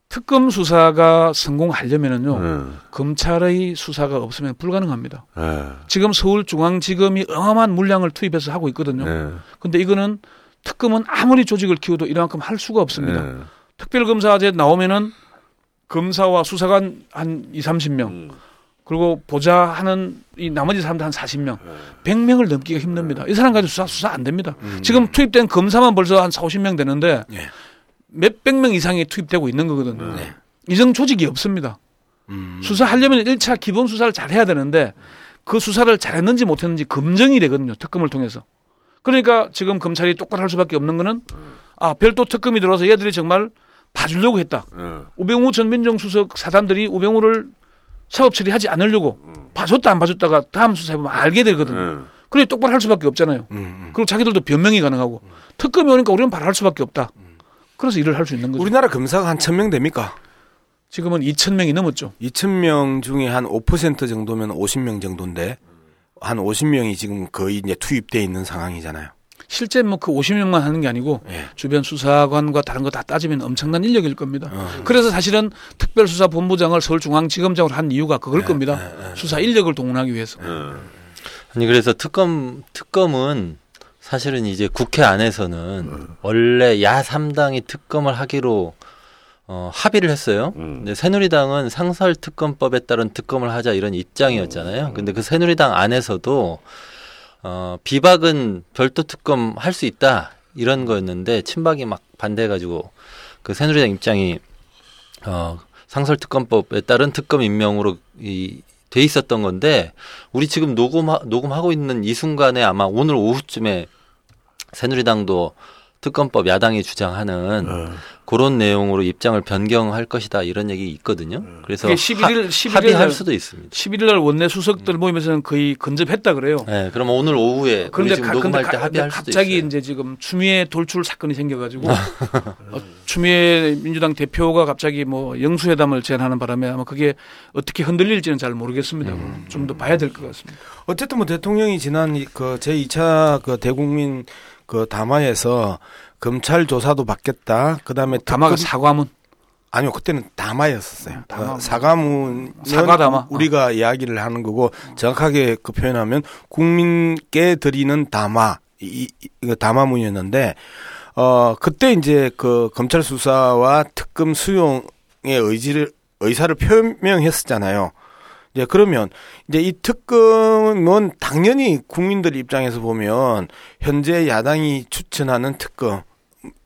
특검 수사가 성공하려면은요 예. 검찰의 수사가 없으면 불가능합니다. 예. 지금 서울중앙지검이 어마어마한 물량을 투입해서 하고 있거든요. 예. 근데 이거는 특검은 아무리 조직을 키워도 이만큼 할 수가 없습니다. 예. 특별검사제 나오면은 검사와 수사관 한 2, 30명 음. 그리고 보좌하는 이 나머지 사람들 한 40명, 100명을 넘기가 힘듭니다. 이 사람 가지고 수사 수사 안 됩니다. 지금 투입된 검사만 벌써 한 4, 50명 되는데 예. 몇백 명 이상이 투입되고 있는 거거든요. 네. 이정 조직이 없습니다. 음. 수사하려면 1차 기본 수사를 잘 해야 되는데 그 수사를 잘했는지 못했는지 검증이 되거든요. 특검을 통해서. 그러니까 지금 검찰이 똑바로 할 수밖에 없는 거는 아 별도 특검이 들어와서 얘들이 정말 봐주려고 했다. 예. 우병우 전 민정수석 사단들이 우병우를 사업 처리하지 않으려고 봐줬다 안 봐줬다가 다음 수사해보면 알게 되거든요. 예. 그래 똑바로 할 수밖에 없잖아요. 음, 음. 그리고 자기들도 변명이 가능하고 특검이 오니까 우리는 바로 할 수밖에 없다. 그래서 일을 할 수 있는 거죠. 우리나라 검사가 한 1000명 됩니까? 지금은 2천 명이 넘었죠. 2000명 중에 한5% 정도면 50명 정도인데 한 50명이 지금 거의 이제 투입돼 있는 상황이잖아요. 실제 뭐 그 50명만 하는 게 아니고 예. 주변 수사관과 다른 거 다 따지면 엄청난 인력일 겁니다. 어. 그래서 사실은 특별수사본부장을 서울중앙지검장으로 한 이유가 그걸 네, 겁니다. 수사 인력을 동원하기 위해서. 아니 그래서 특검 특검은 사실은 이제 국회 안에서는 원래 야 3당이 특검을 하기로 어, 합의를 했어요. 음. 근데 새누리당은 상설 특검법에 따른 특검을 하자 이런 입장이었잖아요. 근데 그 새누리당 안에서도 어, 비박은 별도 특검 할 수 있다. 이런 거였는데 친박이 막 반대해가지고 그 새누리당 입장이 어, 상설 특검법에 따른 특검 임명으로 이, 돼 있었던 건데 우리 지금 녹음 녹음하고 있는 이 순간에 아마 오늘 오후쯤에 새누리당도 특검법 야당이 주장하는 어. 그런 내용으로 입장을 변경할 것이다 이런 얘기 있거든요. 그래서 그게 11일, 11일 합의할 날, 수도 있습니다. 11일 날 원내 수석들 모임에서는 거의 근접했다 그래요. 네, 그럼 오늘 오후에 그런데 지금 가, 녹음할 근데 때 가- 합의할 수도 갑자기 있어요. 이제 지금 추미애 돌출 사건이 생겨가지고 어, 추미애 민주당 대표가 갑자기 뭐 영수회담을 제안하는 바람에 아마 그게 어떻게 흔들릴지는 잘 모르겠습니다. 음. 좀더 봐야 될 것 같습니다. 어쨌든 뭐 대통령이 지난 이- 그 제 2차 그 대국민 그 담화에서 검찰 조사도 받겠다. 그다음에 담화가 사과문. 아니요 그때는 담화였었어요. 담화. 어, 사과문 사과 담화. 우리가 이야기를 하는 거고 정확하게 그 표현하면 국민께 드리는 담화 이, 이 담화문이었는데 어 그때 이제 그 검찰 수사와 특검 수용의 의지를 의사를 표명했었잖아요. 이제 그러면 이제 이 특검은 당연히 국민들 입장에서 보면 현재 야당이 추천하는 특검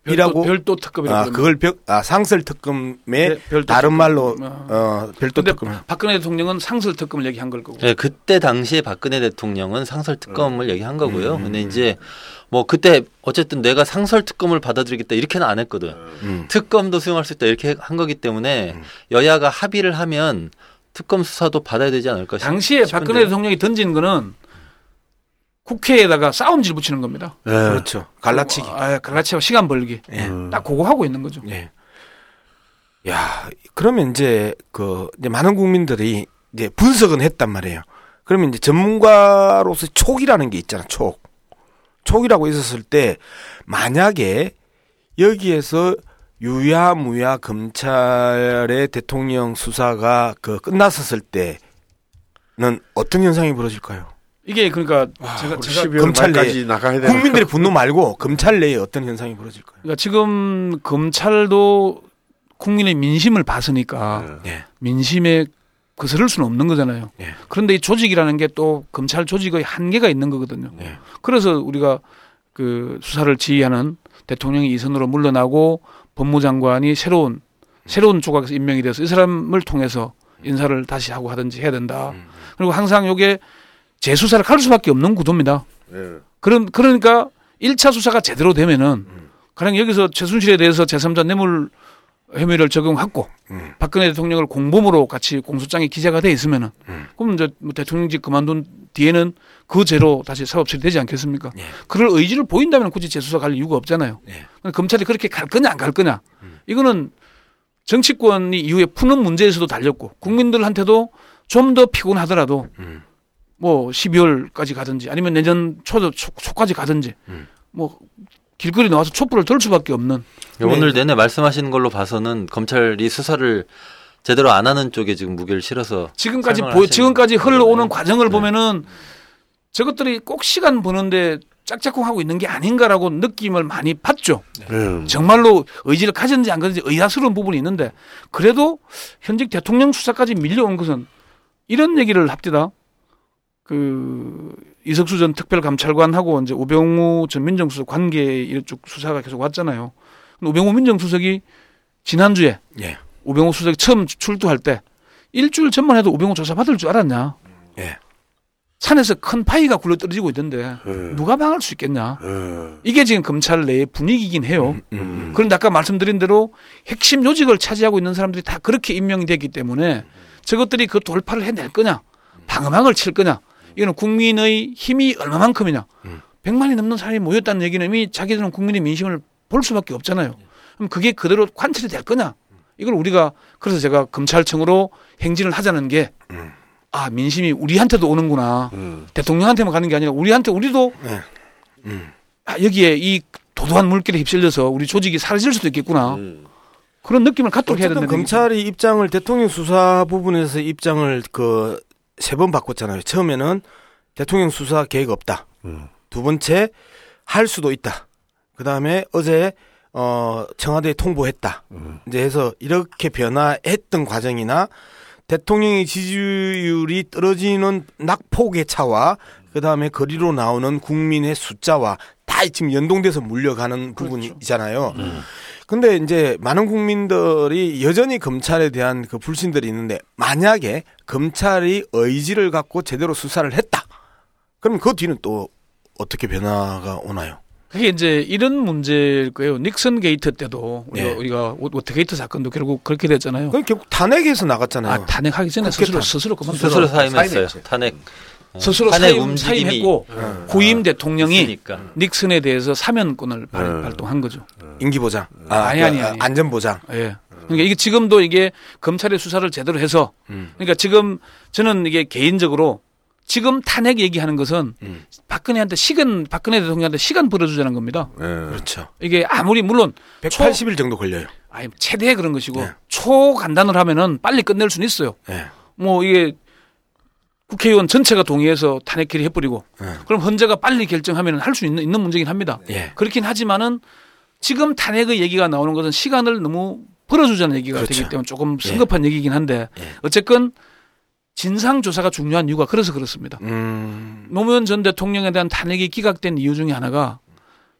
이라고 별도 특급이라고 아, 합니다. 그걸 벽, 아, 상설 특검의 네, 별도 다른 특급. 말로 어. 어, 별도 특검. 박근혜 대통령은 상설 특검을 얘기한 걸 거고. 예, 그때 당시에 박근혜 대통령은 상설 특검을 얘기한 거고요. 음. 근데 이제 뭐 그때 어쨌든 내가 상설 특검을 받아들이겠다 이렇게는 안 했거든. 음. 특검도 수용할 수 있다 이렇게 한 거기 때문에 음. 여야가 합의를 하면 특검 수사도 받아야 되지 않을까 싶- 당시에 싶은데요. 박근혜 대통령이 던진 거는 국회에다가 싸움질 붙이는 겁니다. 예. 그렇죠. 갈라치기. 아, 갈라치고 시간 벌기. 예. 음. 딱 그거 하고 있는 거죠. 예. 야, 그러면 이제 그 이제 많은 국민들이 이제 분석은 했단 말이에요. 그러면 이제 전문가로서 촉이라는 게 있잖아, 촉. 촉이라고 있었을 때 만약에 여기에서 유야무야 검찰의 대통령 수사가 그 끝났었을 때는 어떤 현상이 벌어질까요? 이게 그러니까 제가 우리 제가 12월 검찰 말까지 나가야 되는 국민들의 분노 말고 검찰 내에 어떤 현상이 벌어질까요? 그러니까 지금 검찰도 국민의 민심을 봤으니까 예. 예. 민심에 거스를 수는 없는 거잖아요. 예. 그런데 이 조직이라는 게 또 검찰 조직의 한계가 있는 거거든요. 예. 그래서 우리가 그 수사를 지휘하는 대통령이 이선으로 물러나고 법무장관이 새로운 새로운 조각에서 임명이 돼서 이 사람을 통해서 인사를 다시 하고 하든지 해야 된다. 음. 그리고 항상 요게 재수사를 갈 수밖에 없는 구도입니다. 예. 그런 그러니까 1차 수사가 제대로 되면은 음. 가령 여기서 최순실에 대해서 제3자 뇌물 혐의를 적용하고 음. 박근혜 대통령을 공범으로 같이 공소장에 기재가 돼 있으면은 음. 그럼 이제 뭐 대통령직 그만둔 뒤에는 그 죄로 다시 사법 처리되지 않겠습니까? 예. 그럴 의지를 보인다면 굳이 재수사 갈 이유가 없잖아요. 예. 근데 검찰이 그렇게 갈 거냐 안 갈 거냐 음. 이거는 정치권이 이후에 푸는 문제에서도 달렸고 국민들한테도 좀 더 피곤하더라도 음. 뭐 12월까지 가든지 아니면 내년 초, 초, 초까지 가든지 음. 뭐 길거리 나와서 촛불을 들 수밖에 없는 예, 오늘 내내 말씀하시는 걸로 봐서는 검찰이 수사를 제대로 안 하는 쪽에 지금 무게를 실어서 지금까지 보, 지금까지 흘러오는. 과정을 네. 보면은 저것들이 꼭 시간 버는데 짝짝꿍 하고 있는 게 아닌가라고 느낌을 많이 받죠. 예. 정말로 의지를 가졌는지 안 가졌는지 의아스러운 부분이 있는데 그래도 현직 대통령 수사까지 밀려온 것은 이런 얘기를 합디다. 그 이석수 전 특별감찰관하고 이제 우병우 전 민정수석 관계 이쪽 수사가 계속 왔잖아요. 우병우 민정수석이 지난주에 예. 우병우 수석이 처음 출두할 때 일주일 전만 해도 우병우 조사 받을 줄 알았냐? 예. 산에서 큰 파이가 굴러 떨어지고 있던데 예. 누가 방할 수 있겠냐? 예. 이게 지금 검찰 내의 분위기긴 해요. 음. 그런데 아까 말씀드린 대로 핵심 요직을 차지하고 있는 사람들이 다 그렇게 임명이 됐기 때문에 저것들이 그 돌파를 해낼 거냐, 방어막을 칠 거냐, 이거는 국민의 힘이 얼마만큼이냐. 음. 100만이 넘는 사람이 모였다는 얘기는 이미 자기들은 국민의 민심을 볼 수밖에 없잖아요. 그럼 그게 그대로 관철이 될 거냐? 이걸 우리가 그래서 제가 검찰청으로 행진을 하자는 게 음. 아, 민심이 우리한테도 오는구나. 음. 대통령한테만 가는 게 아니라 우리한테 우리도 예. 음. 아, 여기에 이 도도한 물길에 휩쓸려서 우리 조직이 사라질 수도 있겠구나. 음. 그런 느낌을 갖도록 해야 된다는 검찰이 입장을 대통령 수사 부분에서 입장을 그 세 번 바꿨잖아요. 처음에는 대통령 수사 계획 없다. 음. 두 번째 할 수도 있다. 그 다음에 어제 어 청와대에 통보했다. 음. 이제 해서 이렇게 변화했던 과정이나 대통령의 지지율이 떨어지는 낙폭의 차와 그 다음에 거리로 나오는 국민의 숫자와 다 지금 연동돼서 물려가는 부분이잖아요. 근데 이제 많은 국민들이 여전히 검찰에 대한 그 불신들이 있는데 만약에 검찰이 의지를 갖고 제대로 수사를 했다. 그럼 그 뒤는 또 어떻게 변화가 오나요? 그게 이제 이런 문제일 거예요. 닉슨 게이트 때도 우리가, 네. 우리가 워- 워터 게이트 사건도 결국 그렇게 됐잖아요. 그건 결국 탄핵에서 나갔잖아요. 아, 탄핵하기 전에 스스로 탄- 스스로 그만 스스로 사임했어요. 탄핵 스스로 탄핵 사임, 사임했고 어. 후임 대통령이 있으니까. 닉슨에 대해서 사면권을 발, 음. 발동한 거죠. 임기 보장. 아니, 아니, 아니. 안전 보장. 예. 그러니까 이게 지금도 이게 검찰의 수사를 제대로 해서 음. 그러니까 지금 저는 이게 개인적으로 지금 탄핵 얘기하는 것은 음. 박근혜한테 시간 박근혜 대통령한테 시간 벌어주자는 겁니다. 예. 그렇죠. 이게 아무리 물론 180일 정도 걸려요. 아니 최대 그런 것이고 네. 초간단을 하면은 빨리 끝낼 수는 있어요. 예. 뭐 이게 국회의원 전체가 동의해서 탄핵회를 해버리고 네. 그럼 헌재가 빨리 결정하면 할 수 있는, 있는 문제긴 합니다. 예. 그렇긴 하지만은 지금 탄핵의 얘기가 나오는 것은 시간을 너무 벌어주자는 얘기가 그렇죠. 되기 때문에 조금 성급한 얘기긴 한데 예. 어쨌건 진상 조사가 중요한 이유가 그래서 그렇습니다. 음. 노무현 전 대통령에 대한 탄핵이 기각된 이유 중에 하나가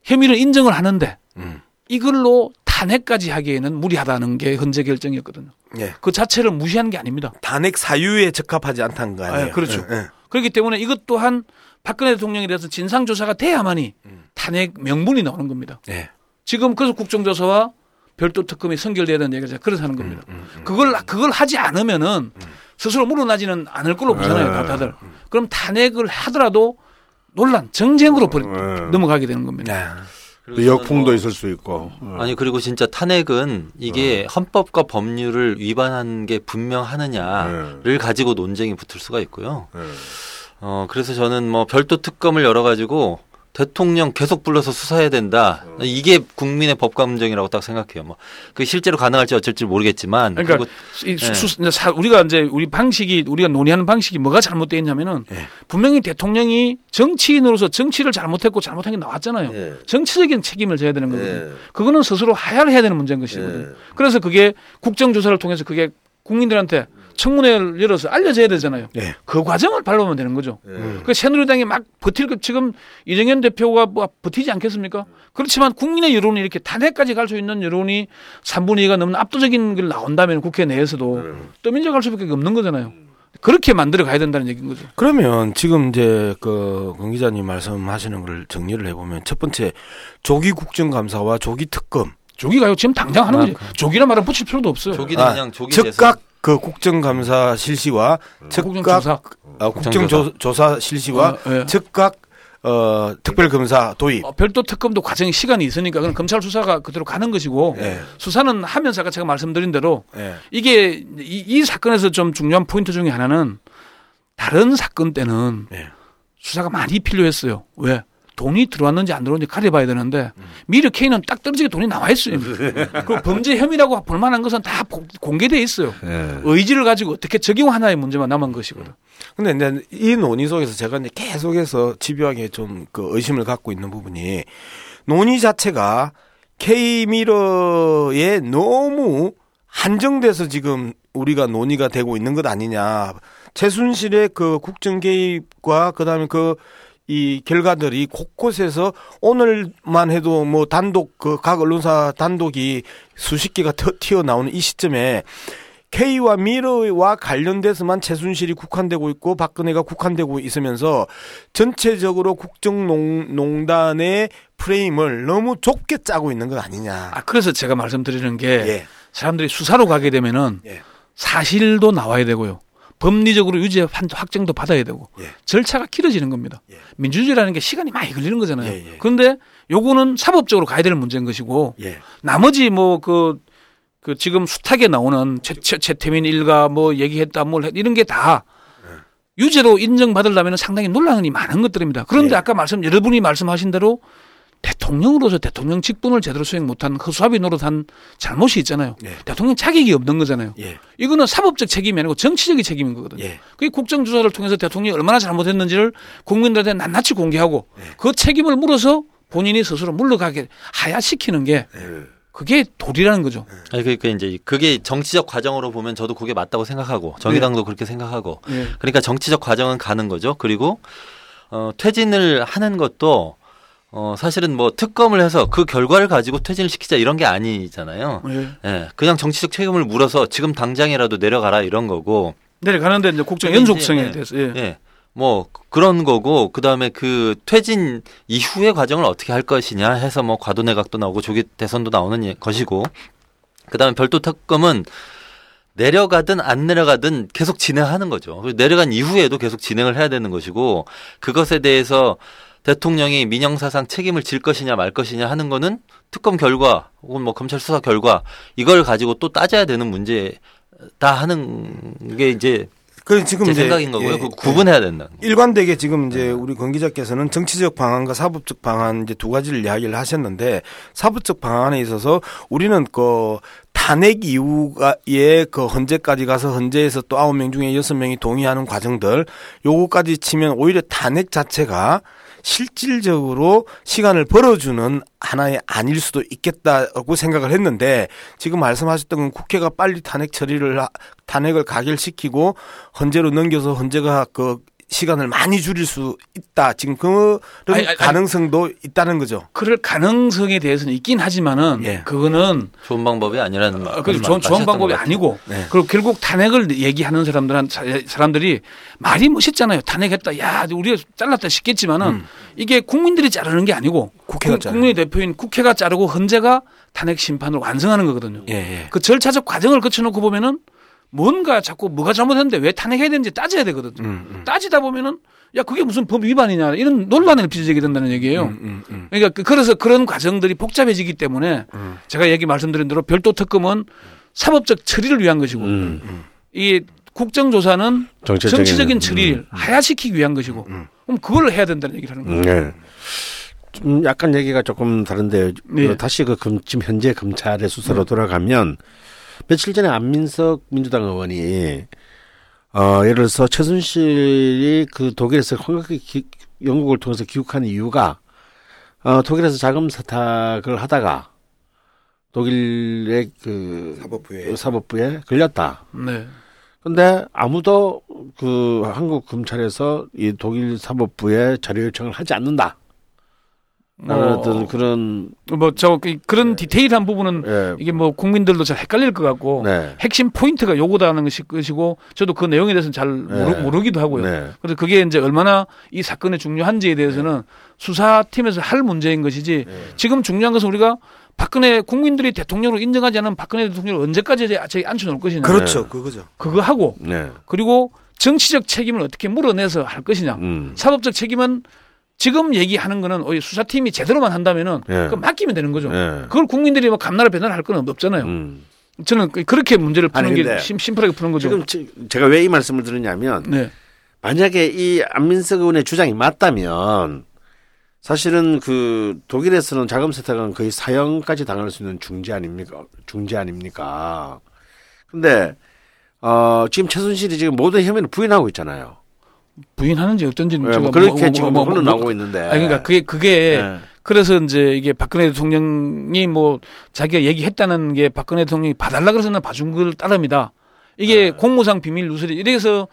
혐의를 인정을 하는데 음. 이걸로 탄핵까지 하기에는 무리하다는 게 헌재 결정이었거든요. 예. 그 자체를 무시하는 게 아닙니다. 탄핵 사유에 적합하지 않다는 거 아니에요? 아, 그렇죠. 예, 예. 그렇기 때문에 이것 또한 박근혜 대통령에 대해서 진상조사가 돼야만이 음. 탄핵 명분이 나오는 겁니다. 예. 지금 그래서 국정조사와 별도 특검이 선결돼야 되는 얘기가 제가 그래서 하는 겁니다. 그걸 그걸 하지 않으면은 스스로 물러나지는 않을 걸로 보잖아요, 다- 다들. 그럼 탄핵을 하더라도 논란, 정쟁으로 버리- 음. 넘어가게 되는 겁니다. 네. 역풍도 뭐- 있을 수 있고. 어. 아니 그리고 진짜 탄핵은 이게 헌법과 법률을 위반한 게 분명하느냐를 가지고 논쟁이 붙을 수가 있고요. 예. 어 그래서 저는 뭐 별도 특검을 열어 가지고 대통령 계속 불러서 수사해야 된다. 이게 국민의 법 감정이라고 딱 생각해요. 뭐 그 실제로 가능할지 어쩔지 모르겠지만 그러니까 그리고 이 네. 수, 이제 사- 우리가 이제 우리 방식이 우리가 논의하는 방식이 뭐가 잘못되어 있냐면은 예. 분명히 대통령이 정치인으로서 정치를 잘못했고 잘못한 게 나왔잖아요. 예. 정치적인 책임을 져야 되는 거거든요. 예. 그거는 스스로 하야를 해야 되는 문제인 것이거든요. 예. 그래서 그게 국정조사를 통해서 그게 국민들한테 청문회를 열어서 알려져야 되잖아요. 예. 그 과정을 밟으면 되는 거죠. 예. 그 새누리당이 막 버틸 거 지금 이정현 대표가 뭐 버티지 않겠습니까? 그렇지만 국민의 여론이 이렇게 탄핵까지 갈 수 있는 여론이 3분의 2가 넘는 압도적인 걸 나온다면 국회 내에서도 떠밀려 갈 수밖에 없는 거잖아요. 그렇게 만들어 가야 된다는 얘기인 거죠. 그러면 지금 이제 그권 기자님 말씀하시는 걸 정리를 해보면 첫 번째 조기 국정감사와 조기 특검 조기가요 지금 당장 하는 아, 거지. 조기란 말을 붙일 필요도 없어요. 조기는 아, 그냥 조기 즉각 그 국정감사 실시와 즉각 국정조사. 아, 국정조사 실시와 어, 예. 즉각 어, 특별검사 도입. 어, 별도 특검도 과정이 시간이 있으니까 그건 검찰 수사가 그대로 가는 것이고 예. 수사는 하면서 아까 제가 말씀드린 대로 예. 이게 이, 이 사건에서 좀 중요한 포인트 중에 하나는 다른 사건 때는 예. 수사가 많이 필요했어요. 왜? 돈이 들어왔는지 안 들어왔는지 가려봐야 되는데 미르 K는 딱 떨어지게 돈이 나와 있어요. 그 범죄 혐의라고 볼 만한 것은 다 보- 공개돼 있어요. 예. 의지를 가지고 어떻게 적용 하나의 문제만 남은 것이거든. 근데 이제 이 논의 속에서 제가 이제 계속해서 집요하게 좀 그 의심을 갖고 있는 부분이 논의 자체가 K미러에 너무 한정돼서 지금 우리가 논의가 되고 있는 것 아니냐. 최순실의 그 국정 개입과 그다음에 그 이 결과들이 곳곳에서 오늘만 해도 뭐 단독 그 각 언론사 단독이 수십 개가 터- 튀어나오는 이 시점에 K와 미러와 관련돼서만 최순실이 국한되고 있고 박근혜가 국한되고 있으면서 전체적으로 국정농단의 프레임을 너무 좁게 짜고 있는 것 아니냐. 아 그래서 제가 말씀드리는 게 예. 사람들이 수사로 가게 되면은 예. 사실도 나와야 되고요. 법리적으로 유죄 판- 확정도 받아야 되고 예. 절차가 길어지는 겁니다. 예. 민주주의라는 게 시간이 많이 걸리는 거잖아요. 예, 예. 그런데 요거는 사법적으로 가야 될 문제인 것이고 예. 나머지 뭐그 그 지금 수탁에 나오는 최, 최, 최태민 일가 뭐 얘기했다 뭘 했, 이런 게다 유죄로 인정받으려면 상당히 논란이 많은 것들입니다. 그런데 예. 아까 말씀 여러분이 말씀하신 대로 대통령으로서 대통령 직분을 제대로 수행 못한 허수아비 노릇한 잘못이 있잖아요. 예. 대통령 자격이 없는 거잖아요. 예. 이거는 사법적 책임이 아니고 정치적인 책임인 거거든요. 예. 그게 국정조사를 통해서 대통령이 얼마나 잘못했는지를 국민들한테 낱낱이 공개하고 예. 그 책임을 물어서 본인이 스스로 물러가게 하야시키는 게 예. 그게 도리라는 거죠. 아니 그러니까 이제 그게 정치적 과정으로 보면 저도 그게 맞다고 생각하고 정의당도 그렇게 생각하고 예. 그러니까 정치적 과정은 가는 거죠. 그리고 어, 퇴진을 하는 것도 어, 사실은 뭐 특검을 해서 그 결과를 가지고 퇴진을 시키자 이런 게 아니잖아요. 예. 예, 그냥 정치적 책임을 물어서 지금 당장이라도 내려가라 이런 거고. 내려가는데 이제 국정 연속성에 이제, 대해서 예. 예. 뭐 그런 거고 그다음에 그 퇴진 이후의 과정을 어떻게 할 것이냐 해서 뭐 과도 내각도 나오고 조기 대선도 나오는 예- 것이고 그다음에 별도 특검은 내려가든 안 내려가든 계속 진행하는 거죠. 내려간 이후에도 계속 진행을 해야 되는 것이고 그것에 대해서 대통령이 민영사상 책임을 질 것이냐 말 것이냐 하는 거는 특검 결과 혹은 뭐 검찰 수사 결과 이걸 가지고 또 따져야 되는 문제다 하는 게 이제 그 지금 제 생각인 거고요. 예, 그 구분해야 된다. 일관되게 지금 이제 우리 권 기자께서는 정치적 방안과 사법적 방안 이제 두 가지를 이야기를 하셨는데 사법적 방안에 있어서 우리는 그 탄핵 이후에 그 헌재까지 가서 헌재에서 또 아홉 명 중에 여섯 명이 동의하는 과정들 요거까지 치면 오히려 탄핵 자체가 실질적으로 시간을 벌어주는 하나의 아닐 수도 있겠다고 생각을 했는데 지금 말씀하셨던 건 국회가 빨리 탄핵 처리를 하- 탄핵을 가결시키고 헌재로 넘겨서 헌재가 그 시간을 많이 줄일 수 있다. 지금 그런 아니, 아니, 가능성도 있다는 거죠. 그럴 가능성에 대해서는 있긴 하지만은 예. 그거는 좋은 방법이 아니라는 어, 그 그런 좋은, 말 좋은 방법이. 아니고 네. 그리고 결국 탄핵을 얘기하는 사람들한 사- 사람들이 말이 멋있잖아요. 탄핵했다. 야, 우리가 잘랐다 싶겠지만은 음. 이게 국민들이 자르는 게 아니고 국회가 국- 국민의 대표인 국회가 자르고 헌재가 탄핵 심판을 완성하는 거거든요. 예, 예. 그 절차적 과정을 거쳐놓고 보면은 뭔가 자꾸 뭐가 잘못했는데 왜 탄핵해야 되는지 따져야 되거든요. 음, 음. 따지다 보면은 야 그게 무슨 법 위반이냐 이런 논란을 빚어지게 된다는 얘기예요. 음, 음, 음. 그러니까 그- 그래서 그런 과정들이 복잡해지기 때문에 음. 제가 얘기 말씀드린 대로 별도 특검은 사법적 처리를 위한 것이고 음. 이 국정조사는 정치적인, 정치적인 음. 처리를 하야시키기 위한 것이고 음. 그럼 그걸 해야 된다는 얘기를 하는 거예요. 네. 좀 약간 얘기가 조금 다른데 네. 그 다시 그 금, 지금 현재 검찰의 수사로 돌아가면 며칠 전에 안민석 민주당 의원이 어 예를 들어서 최순실이 그 독일에서 기- 영국을 통해서 귀국한 이유가 어 독일에서 자금 세탁을 하다가 독일의 그 사법부에 사법부에 걸렸다. 네. 근데 아무도 그 한국 검찰에서 이 독일 사법부에 자료 요청을 하지 않는다. 어, 어떤 그런 뭐저 그런 디테일한 부분은 예. 이게 뭐 국민들도 잘 헷갈릴 것 같고 네. 핵심 포인트가 요거다는 것이 것이고 저도 그 내용에 대해서는 잘 모르, 네. 모르 기도 하고요. 네. 그래서 그게 이제 얼마나 이 사건의 중요한지에 대해서는 수사팀에서 할 문제인 것이지 네. 지금 중요한 것은 우리가 박근혜 국민들이 대통령으로 인정하지 않은 박근혜 대통령을 언제까지 저기 앉혀놓을 것이냐. 그렇죠. 그거죠. 그거 하고 네. 그리고 정치적 책임을 어떻게 물어내서 할 것이냐. 음. 사법적 책임은 지금 얘기하는 거는 수사팀이 제대로만 한다면은 예. 그 맡기면 되는 거죠. 예. 그걸 국민들이 뭐 감나라 배나라 할 건 없잖아요. 음. 저는 그- 그렇게 문제를 푸는 아니, 게 심, 심플하게 푸는 거죠. 지금 지- 제가 왜 이 말씀을 드리냐면 네. 만약에 이 안민석 의원의 주장이 맞다면 사실은 그 독일에서는 자금 세탁은 거의 사형까지 당할 수 있는 중죄 아닙니까? 중죄 아닙니까? 근데 어 지금 최순실이 지금 모든 혐의를 부인하고 있잖아요. 부인하는지 예, 제가 뭐 그렇게 뭐- 뭐- 지금 뭐- 뭐- 흘러나오고 있는데. 아니, 그러니까 그게 그게 예. 그래서 이제 이게 박근혜 대통령이 뭐 자기가 얘기했다는 게 박근혜 대통령이 봐달라 그래서는 봐준 걸 따릅니다. 이게 네. 공무상 비밀 누설이 이래서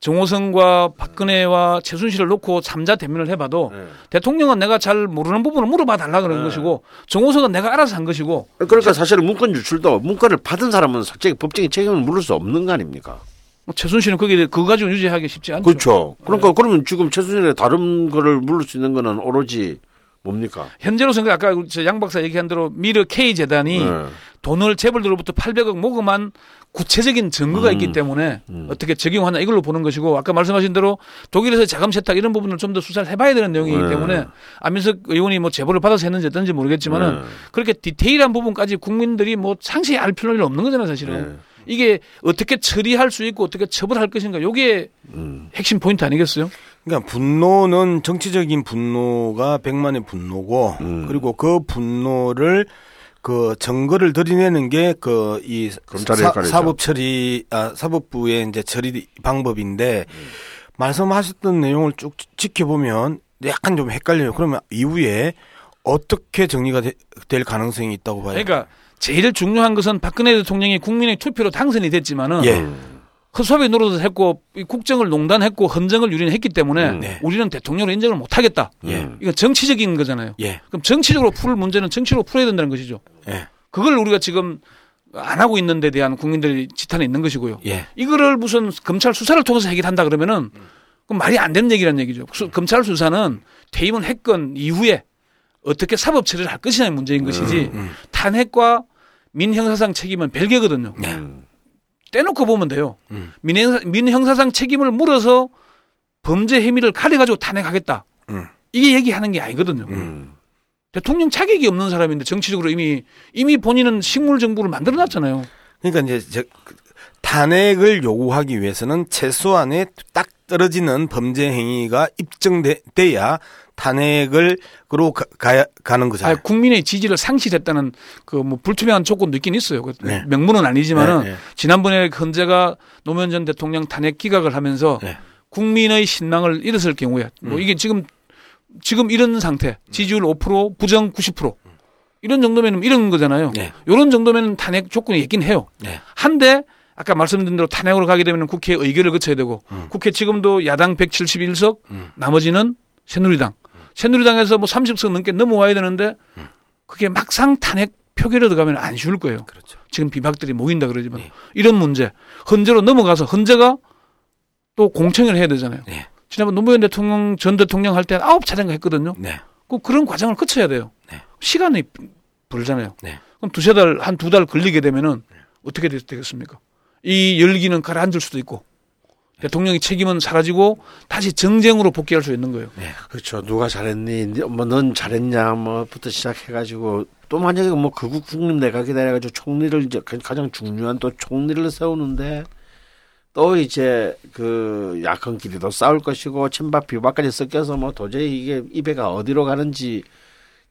정호성과 박근혜와 최순실을 놓고 삼자 대면을 해봐도 예. 대통령은 내가 잘 모르는 부분을 물어봐 달라 그런 네. 것이고 정호성은 내가 알아서 한 것이고 그러니까 사실은 문건 유출도 문건을 받은 사람은 솔직히 법적인 책임을 물을 수 없는 거 아닙니까? 뭐 최순실은 거기에 그거 가지고 유죄하기 쉽지 않죠. 그렇죠. 네. 그러니까 그러면 지금 최순실의 다른 거를 물을 수 있는 거는 오로지 뭡니까? 현재로서는 아까 저양 박사 얘기한 대로 미르 K 재단이 네. 돈을 재벌들로부터 800억 모금한 구체적인 증거가 음. 있기 때문에 음. 어떻게 적용하나 이걸로 보는 것이고 아까 말씀하신 대로 독일에서 자금 세탁 이런 부분을 좀 더 수사를 해봐야 되는 내용이기 네. 때문에 안민석 의원이 뭐 제보를 받아서 했는지 어떤지 모르겠지만은 네. 그렇게 디테일한 부분까지 국민들이 뭐 상세히 알 필요는 없는 거잖아요 사실은 네. 이게 어떻게 처리할 수 있고 어떻게 처벌할 것인가 요게 음. 핵심 포인트 아니겠어요? 그러니까 분노는 정치적인 분노가 백만의 분노고 음. 그리고 그 분노를 그 증거를 들이내는 게 그 이. 사법 처리 아 사법부의 이제 처리 방법인데 말씀하셨던 내용을 쭉 지켜보면 약간 좀 헷갈려요. 그러면 이후에 어떻게 정리가 되- 될 가능성이 있다고 봐요. 그러니까 제일 중요한 것은 박근혜 대통령이 국민의 투표로 당선이 됐지만은 예. 허수아비 노릇을 했고 이 국정을 농단했고 헌정을 유린했기 때문에 음. 네. 우리는 대통령을 인정을 못하겠다. 예. 음. 이건 정치적인 거잖아요. 예. 그럼 정치적으로 풀 문제는 정치로 풀어야 된다는 것이죠. 예. 그걸 우리가 지금 안 하고 있는 데 대한 국민들의 지탄이 있는 것이고요. 예. 이거를 무슨 검찰 수사를 통해서 해결한다 그러면은 그럼 말이 안 되는 얘기라는 얘기죠. 수- 검찰 수사는 퇴임은 했건 이후에 어떻게 사법 처리를 할 것이냐의 문제인 것이지 음. 탄핵과 민형사상 책임은 별개거든요. 네. 음. 떼놓고 보면 돼요. 음. 민형사, 민형사상 책임을 물어서 범죄 혐의를 가려가지고 탄핵하겠다. 음. 이게 얘기하는 게 아니거든요. 음. 대통령 자격이 없는 사람인데 정치적으로 이미 이미 본인은 식물 정부를 만들어 놨잖아요. 그러니까 이제 저, 그, 탄핵을 요구하기 위해서는 최소한의 딱 떨어지는 범죄 행위가 입증돼야 탄핵을 그로 가, 가, 가는 아, 거잖아요. 국민의 지지를 상실했다는 그 뭐 불투명한 조건도 있긴 있어요. 그 네. 명분은 아니지만은 네, 네. 지난번에 헌재가 노무현 전 대통령 탄핵 기각을 하면서 네. 국민의 신망을 잃었을 경우에 뭐 음. 이게 지금 지금 이런 상태 지지율 5% 부정 90% 이런 정도면 이런 거잖아요. 네. 이런 정도면 탄핵 조건이 있긴 해요. 네. 한데 아까 말씀드린 대로 탄핵으로 가게 되면 국회 의결을 거쳐야 되고 음. 국회 지금도 야당 171석 음. 나머지는 새누리당. 새누리당에서 뭐 30석 넘게 넘어와야 되는데 그게 막상 탄핵 표결에 들어가면 안 쉬울 거예요. 그렇죠. 지금 비박들이 모인다 그러지만 네. 이런 문제 헌재로 넘어가서 헌재가 또 공청회를 해야 되잖아요. 네. 지난번 노무현 대통령 전 대통령 할 때 아홉 차례인가 했거든요. 네. 그 그런 과정을 거쳐야 돼요. 네. 시간이 부르잖아요. 네. 그럼 두세 달, 한 두 달 걸리게 되면은 어떻게 되- 되겠습니까? 이 열기는 가라앉을 수도 있고 대통령의 책임은 사라지고 다시 정쟁으로 복귀할 수 있는 거예요. 그렇죠. 누가 잘했니? 뭐 넌 잘했냐? 뭐부터 시작해가지고 또 만약에 뭐 극우 국립 내각이다 해가지고 총리를 이제 그 가장 중요한 또 총리를 세우는데 또 이제 그 야권끼리도 싸울 것이고 친박 비박까지 섞여서 뭐 도저히 이게 이 배가 어디로 가는지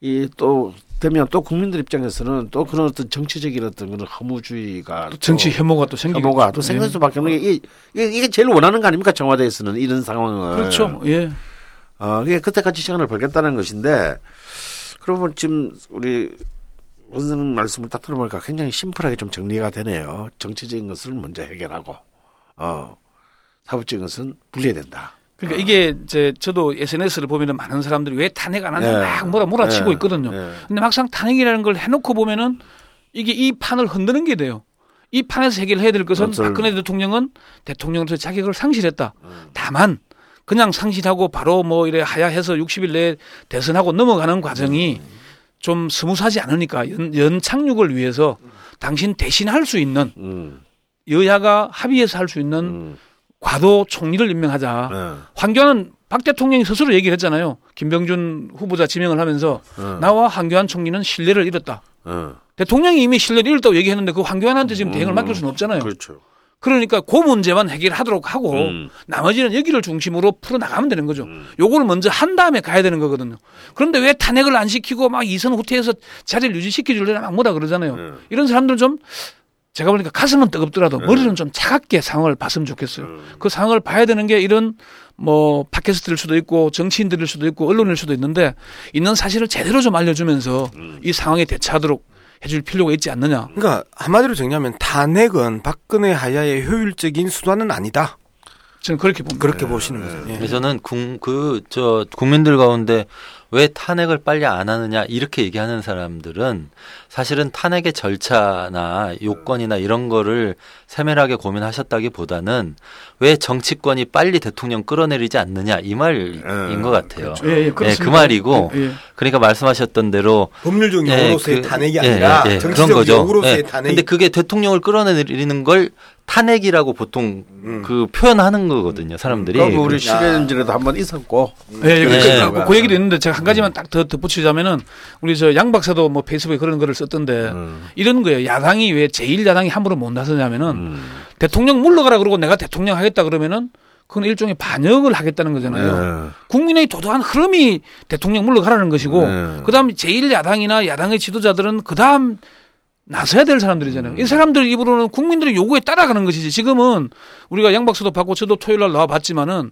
이 또 되면 또 국민들 입장에서는 또 그런 어떤 정치적인 어떤 그런 허무주의가 또 정치 또 혐오가 또 생기고 혐오가 또 생길 수밖에 없는 게 이게, 이게 제일 원하는 거 아닙니까 청와대에서는 이런 상황을 그렇죠. 예. 어, 이게 그때까지 시간을 벌겠다는 것인데, 그러면 지금 우리 원생님 말씀을 딱 들어보니까 굉장히 심플하게 좀 정리가 되네요. 정치적인 것을 먼저 해결하고, 어, 사법적인 것은 분리해야 된다. 그러니까 이게 이제 저도 SNS를 보면은 많은 사람들이 왜 탄핵 안 하냐 네. 막 뭐라 몰아치고 네. 있거든요. 네. 근데 막상 탄핵이라는 걸 해놓고 보면은 이게 이 판을 흔드는 게 돼요. 이 판에서 해결 해야 될 것은 그것을- 박근혜 대통령은 대통령으로서 자격을 상실했다. 음. 다만 그냥 상실하고 바로 뭐 이래 하야해서 60일 내에 대선하고 넘어가는 과정이 좀 스무스하지 않으니까 연, 연착륙을 위해서 당신 대신할 수 있는 음, 여야가 합의해서 할 수 있는 음, 과도 총리를 임명하자. 어, 황교안은 박 대통령이 스스로 얘기를 했잖아요. 김병준 후보자 지명을 하면서 어, 나와 황교안 총리는 신뢰를 잃었다. 어. 대통령이 이미 신뢰를 잃었다고 얘기했는데 그 황교안한테 지금 대응을 음, 맡길 수는 없잖아요. 그렇죠. 그러니까 그 문제만 해결하도록 하고 음. 나머지는 여기를 중심으로 풀어 나가면 되는 거죠. 음. 요거를 먼저 한 다음에 가야 되는 거거든요. 그런데 왜 탄핵을 안 시키고 막 이선 후퇴해서 자리를 유지시켜 줄래나 막 뭐라 그러잖아요. 음. 이런 사람들 좀 제가 보니까 가슴은 뜨겁더라도 네. 머리는 좀 차갑게 상황을 봤으면 좋겠어요. 음. 그 상황을 봐야 되는 게 이런 뭐 팟캐스트일 수도 있고 정치인들일 수도 있고 언론일 수도 있는데 있는 사실을 제대로 좀 알려주면서 음. 이 상황에 대처하도록 해줄 필요가 있지 않느냐. 그러니까 한마디로 정리하면 탄핵은 박근혜 하야의 효율적인 수단은 아니다. 저는 그렇게 봅니다. 그렇게 보시는 거죠. 예. 근데 저는 그 저 국민들 가운데 왜 탄핵을 빨리 안 하느냐 이렇게 얘기하는 사람들은 사실은 탄핵의 절차나 요건이나 이런 거를 세밀하게 고민하셨다기보다는 왜 정치권이 빨리 대통령 끌어내리지 않느냐 이 말인 음, 것 같아요. 예, 예, 예, 그렇습니다. 그 말이고 예, 예. 그러니까 말씀하셨던 대로 법률적 예, 용어로서의 그- 탄핵이 예, 아니라 예, 예, 정치적 용어로서의 예. 탄핵. 근데 그게 대통령을 끌어내리는 걸 탄핵이라고 보통 음. 그 표현하는 거거든요, 사람들이. 그리고 우리 야. 시간 전에도 한번 있었고, 예, 예, 네. 그, 그, 그 얘기도 있는데 제가 한 가지만 딱 더 덧붙이자면은 우리 저 양 박사도 뭐 페이스북에 그런 거를 썼던데 음. 이런 거예요. 야당이 왜 제1야당이 함부로 못 나서냐면은 음. 대통령 물러가라 그러고 내가 대통령 하겠다 그러면은 그건 일종의 반역을 하겠다는 거잖아요. 네. 국민의 도도한 흐름이 대통령 물러가라는 것이고 네. 그다음 제1야당이나 야당의 지도자들은 그다음 나서야 될 사람들이잖아요. 음. 이 사람들 입으로는 국민들의 요구에 따라가는 것이지. 지금은 우리가 양박수도 받고 저도 토요일 날 나와 봤지만은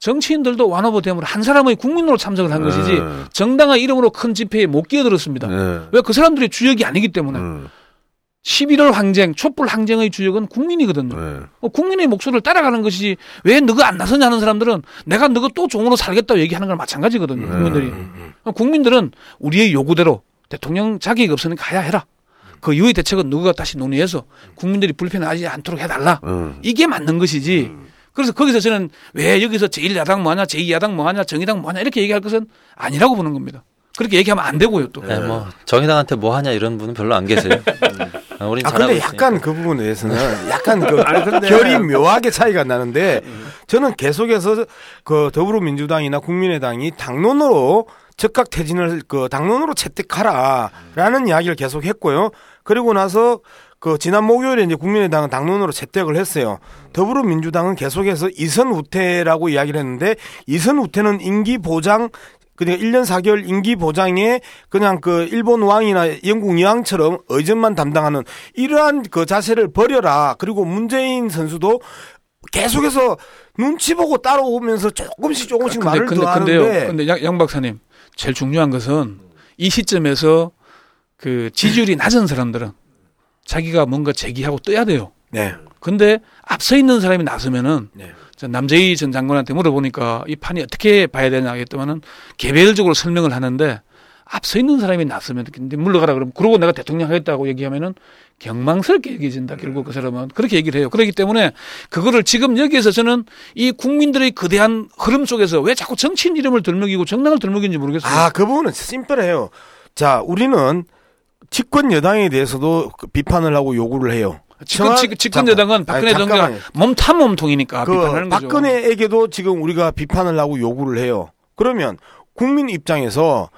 정치인들도 완오버 댐으로 한 사람의 국민으로 참석을 한 것이지 네. 정당의 이름으로 큰 집회에 못 끼어들었습니다. 네. 왜그 사람들의 주역이 아니기 때문에 음. 11월 항쟁, 촛불 항쟁의 주역은 국민이거든요. 네. 어, 국민의 목소리를 따라가는 것이지 왜 너가 안 나서냐 하는 사람들은 내가 너가 또 종으로 살겠다고 얘기하는 거랑 마찬가지거든요. 국민들이. 음, 어, 국민들은 우리의 요구대로 대통령 자격이 없으니까 가야 해라. 그 이후의 대책은 누가 다시 논의해서 국민들이 불편하지 않도록 해달라. 음. 이게 맞는 것이지. 그래서 거기서 저는 왜 여기서 제1야당 뭐하냐, 제2야당 뭐하냐, 정의당 뭐하냐 이렇게 얘기할 것은 아니라고 보는 겁니다. 그렇게 얘기하면 안 되고요 또. 네, 뭐 정의당한테 뭐 하냐 이런 분은 별로 안 계세요. 아, 우린 아 근데 있으니까. 약간 그 부분에 대해서는 약간 그 아니, 근데- 결이 묘하게 차이가 나는데 저는 계속해서 그 더불어민주당이나 국민의당이 당론으로 즉각 퇴진을 그 당론으로 채택하라라는 이야기를 계속 했고요. 그리고 나서 그 지난 목요일에 이제 국민의당은 당론으로 채택을 했어요. 더불어민주당은 계속해서 이선 우태라고 이야기를 했는데 이선 우태는 임기 보장 그러니까 1년 4개월 임기 보장에 그냥 그 일본 왕이나 영국 여왕처럼 의전만 담당하는 이러한 그 자세를 버려라. 그리고 문재인 선수도 계속해서 눈치 보고 따라오면서 조금씩 조금씩 말을 더 근데요. 하는데 근데 양, 양 박사님 제일 중요한 것은 이 시점에서 그 지지율이 낮은 사람들은 자기가 뭔가 제기하고 떠야 돼요. 네. 근데 앞서 있는 사람이 나서면은 네. 저 남재희 전 장관한테 물어보니까 이 판이 어떻게 봐야 되냐 했더만은 개별적으로 설명을 하는데 앞서 있는 사람이 나서면 물러가라 그러면 그러고 내가 대통령 하겠다고 얘기하면은 경망스럽게 얘기해진다 결국 그 사람은 그렇게 얘기를 해요. 그렇기 때문에 그거를 지금 여기에서 저는 이 국민들의 거대한 흐름 속에서 왜 자꾸 정치인 이름을 들먹이고 정당을 들먹이는지 모르겠어요. 아, 그 부분은 심플해요. 자, 우리는 집권 여당에 대해서도 그 비판을 하고 요구를 해요. 정확- 집- 집권. 여당은 박근혜 정부가 잠깐만요. 몸탐 몸통이니까 그 비판하는 거죠. 박근혜에게도 지금 우리가 비판을 하고 요구를 해요. 그러면 국민 입장에서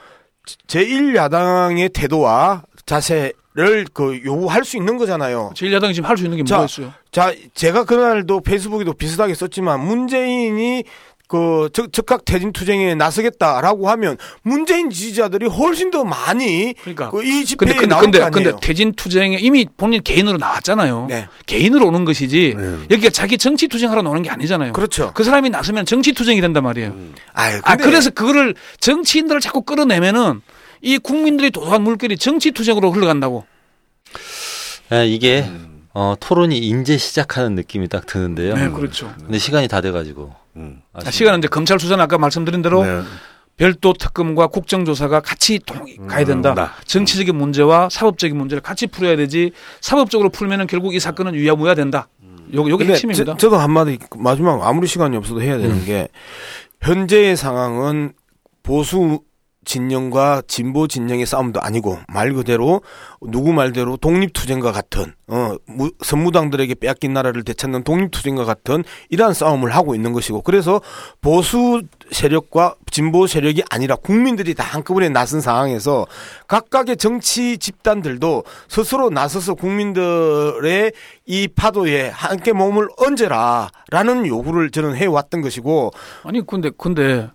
제1야당의 태도와 자세를 그 요구할 수 있는 거잖아요. 제1야당이 지금 할 수 있는 게 자, 뭐가 있어요? 자, 제가 그날도 페이스북에도 비슷하게 썼지만 문재인이 그 적, 적각 퇴진 투쟁에 나서겠다라고 하면 문재인 지지자들이 훨씬 더 많이 그러니까. 그 이 집회에 근데 근데 나올 근데, 거 아니에요. 근데 퇴진 투쟁에 이미 본인 개인으로 나왔잖아요. 네. 개인으로 오는 것이지 네. 여기가 자기 정치 투쟁하러 나오는 게 아니잖아요. 그렇죠. 그 사람이 나서면 정치 투쟁이 된단 말이에요. 아유, 아 근데 그래서 그거를 정치인들을 자꾸 끌어내면은 이 국민들이 도도한 물결이 정치 투쟁으로 흘러간다고. 예, 이게 어, 토론이 이제 시작하는 느낌이 딱 드는데요. 네, 그렇죠. 근데 시간이 다 돼가지고. 음. 자, 시간은 이제 검찰 수사는 아까 말씀드린 대로 네. 별도 특검과 국정조사가 같이 통, 가야 된다. 네. 정치적인 문제와 사법적인 문제를 같이 풀어야 되지. 사법적으로 풀면은 결국 이 사건은 유야무야 된다. 요 요게 핵심입니다. 저, 도 한마디 마지막 아무리 시간이 없어도 해야 되는 게 현재의 상황은 보수 진영과 진보 진영의 싸움도 아니고 말 그대로 누구 말대로 독립투쟁과 같은 어 무, 선무당들에게 빼앗긴 나라를 되찾는 독립투쟁과 같은 이러한 싸움을 하고 있는 것이고 그래서 보수 세력과 진보 세력이 아니라 국민들이 다 한꺼번에 나선 상황에서 각각의 정치 집단들도 스스로 나서서 국민들의 이 파도에 함께 몸을 얹어라라는 요구를 저는 해왔던 것이고 아니 근데 근데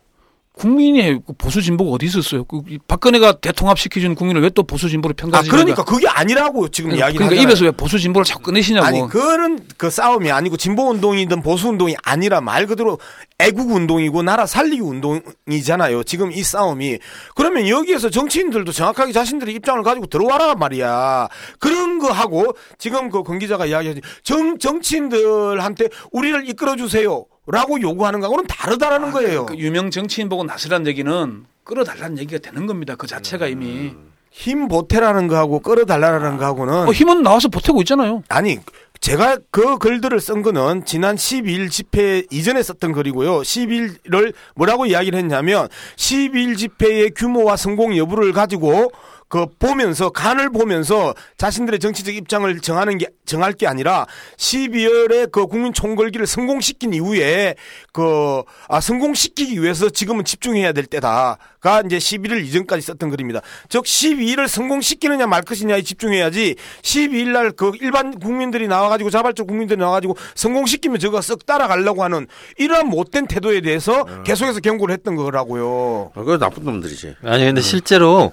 국민의 그 보수 진보가 어디 있었어요? 그이 박근혜가 대통합 시켜준 국민을 왜 또 보수 진보로 아 평가하시냐? 그러니까 그게 아니라고 지금 그러니까, 이야기를 그러니까 하잖아요. 입에서 왜 보수 진보를 자꾸 꺼내시냐고. 아니 그거는 그 싸움이 아니고 진보 운동이든 보수 운동이 아니라 말 그대로 애국 운동이고 나라 살리기 운동이잖아요. 지금 이 싸움이 그러면 여기에서 정치인들도 정확하게 자신들의 입장을 가지고 들어와라 말이야. 그런 거 하고 지금 그 권 기자가 이야기하지 정 정치인들한테 우리를 이끌어 주세요 라고 요구하는 거하고는 다르다라는 거예요. 그 유명 정치인 보고 나서란 얘기는 끌어달라는 얘기가 되는 겁니다. 그 자체가 이미. 힘 보태라는 거하고 끌어달라는 거하고는 어, 힘은 나와서 보태고 있잖아요. 아니 제가 그 글들을 쓴 거는 지난 12일 집회 이전에 썼던 글이고요. 12일을 뭐라고 이야기를 했냐면 12일 집회의 규모와 성공 여부를 가지고 그 보면서 간을 보면서 자신들의 정치적 입장을 정하는 게 정할 게 아니라 12월에 그 국민 총궐기를 성공시킨 이후에 그아 성공시키기 위해서 지금은 집중해야 될 때다가 이제 11일 이전까지 썼던 글입니다. 즉 12일을 성공시키느냐 말 것이냐에 집중해야지 12일 날 그 일반 국민들이 나와 가지고 자발적 국민들이 나와 가지고 성공시키면 저거 쓱 따라가려고 하는 이러한 못된 태도에 대해서 계속해서 경고를 했던 거라고요. 아, 그거 나쁜 놈들이지. 아니 근데 실제로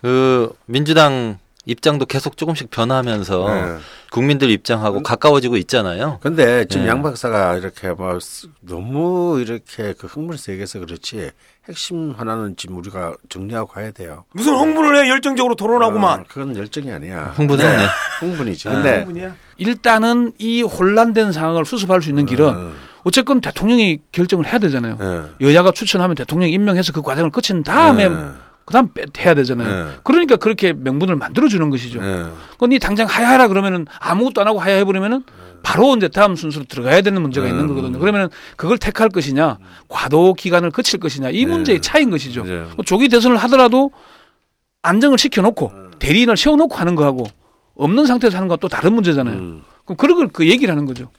그 민주당 입장도 계속 조금씩 변하면서 네. 국민들 입장하고 가까워지고 있잖아요. 근데 지금 네. 양 박사가 이렇게 막 쓰- 너무 이렇게 그 흥분을 세게 해서 그렇지 핵심 하나는 지금 우리가 정리하고 가야 돼요. 무슨 홍보를 해 열정적으로 토론하고만. 어, 그건 열정이 아니야. 흥분했네. 흥분이지. 네. 근데 홍분이야? 일단은 이 혼란된 상황을 수습할 수 있는 길은 어, 어쨌건 대통령이 결정을 해야 되잖아요. 어, 여야가 추천하면 대통령 임명해서 그 과정을 거친 다음에 어, 그다음 빼- 해야 되잖아요. 네. 그러니까 그렇게 명분을 만들어 주는 것이죠. 어. 그건 이 당장 하야하라 그러면은 아무것도 안 하고 하야해 버리면은 바로 이제 다음 순서로 들어가야 되는 문제가 있는 거거든요. 그러면은 그걸 택할 것이냐, 과도 기간을 거칠 것이냐 이 문제의 차이인 것이죠. 네. 뭐 조기 대선을 하더라도 안정을 시켜놓고 대리인을 세워놓고 하는 거하고 없는 상태에서 하는 건 또 다른 문제잖아요. 음. 그럼 그런 걸 그 얘기를 하는 거죠.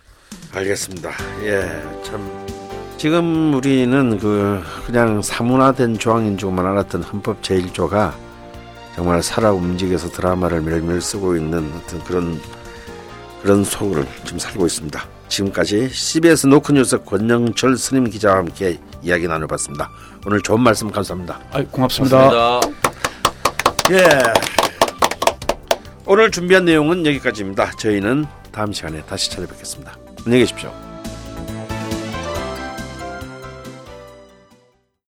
알겠습니다. 예, 참 지금 우리는 그 그냥 사문화된 조항인 줄만 알았던 헌법 제1조가 정말 살아 움직여서 드라마를 멸멸 쓰고 있는 어떤 그런 그런 속을 지금 살고 있습니다. 지금까지 CBS 노크 뉴스 권영철 스님 기자와 함께 이야기 나눠봤습니다. 오늘 좋은 말씀 감사합니다. 아, 고맙습니다. 고맙습니다. 예. 오늘 준비한 내용은 여기까지입니다. 저희는 다음 시간에 다시 찾아뵙겠습니다. 안녕히 계십시오.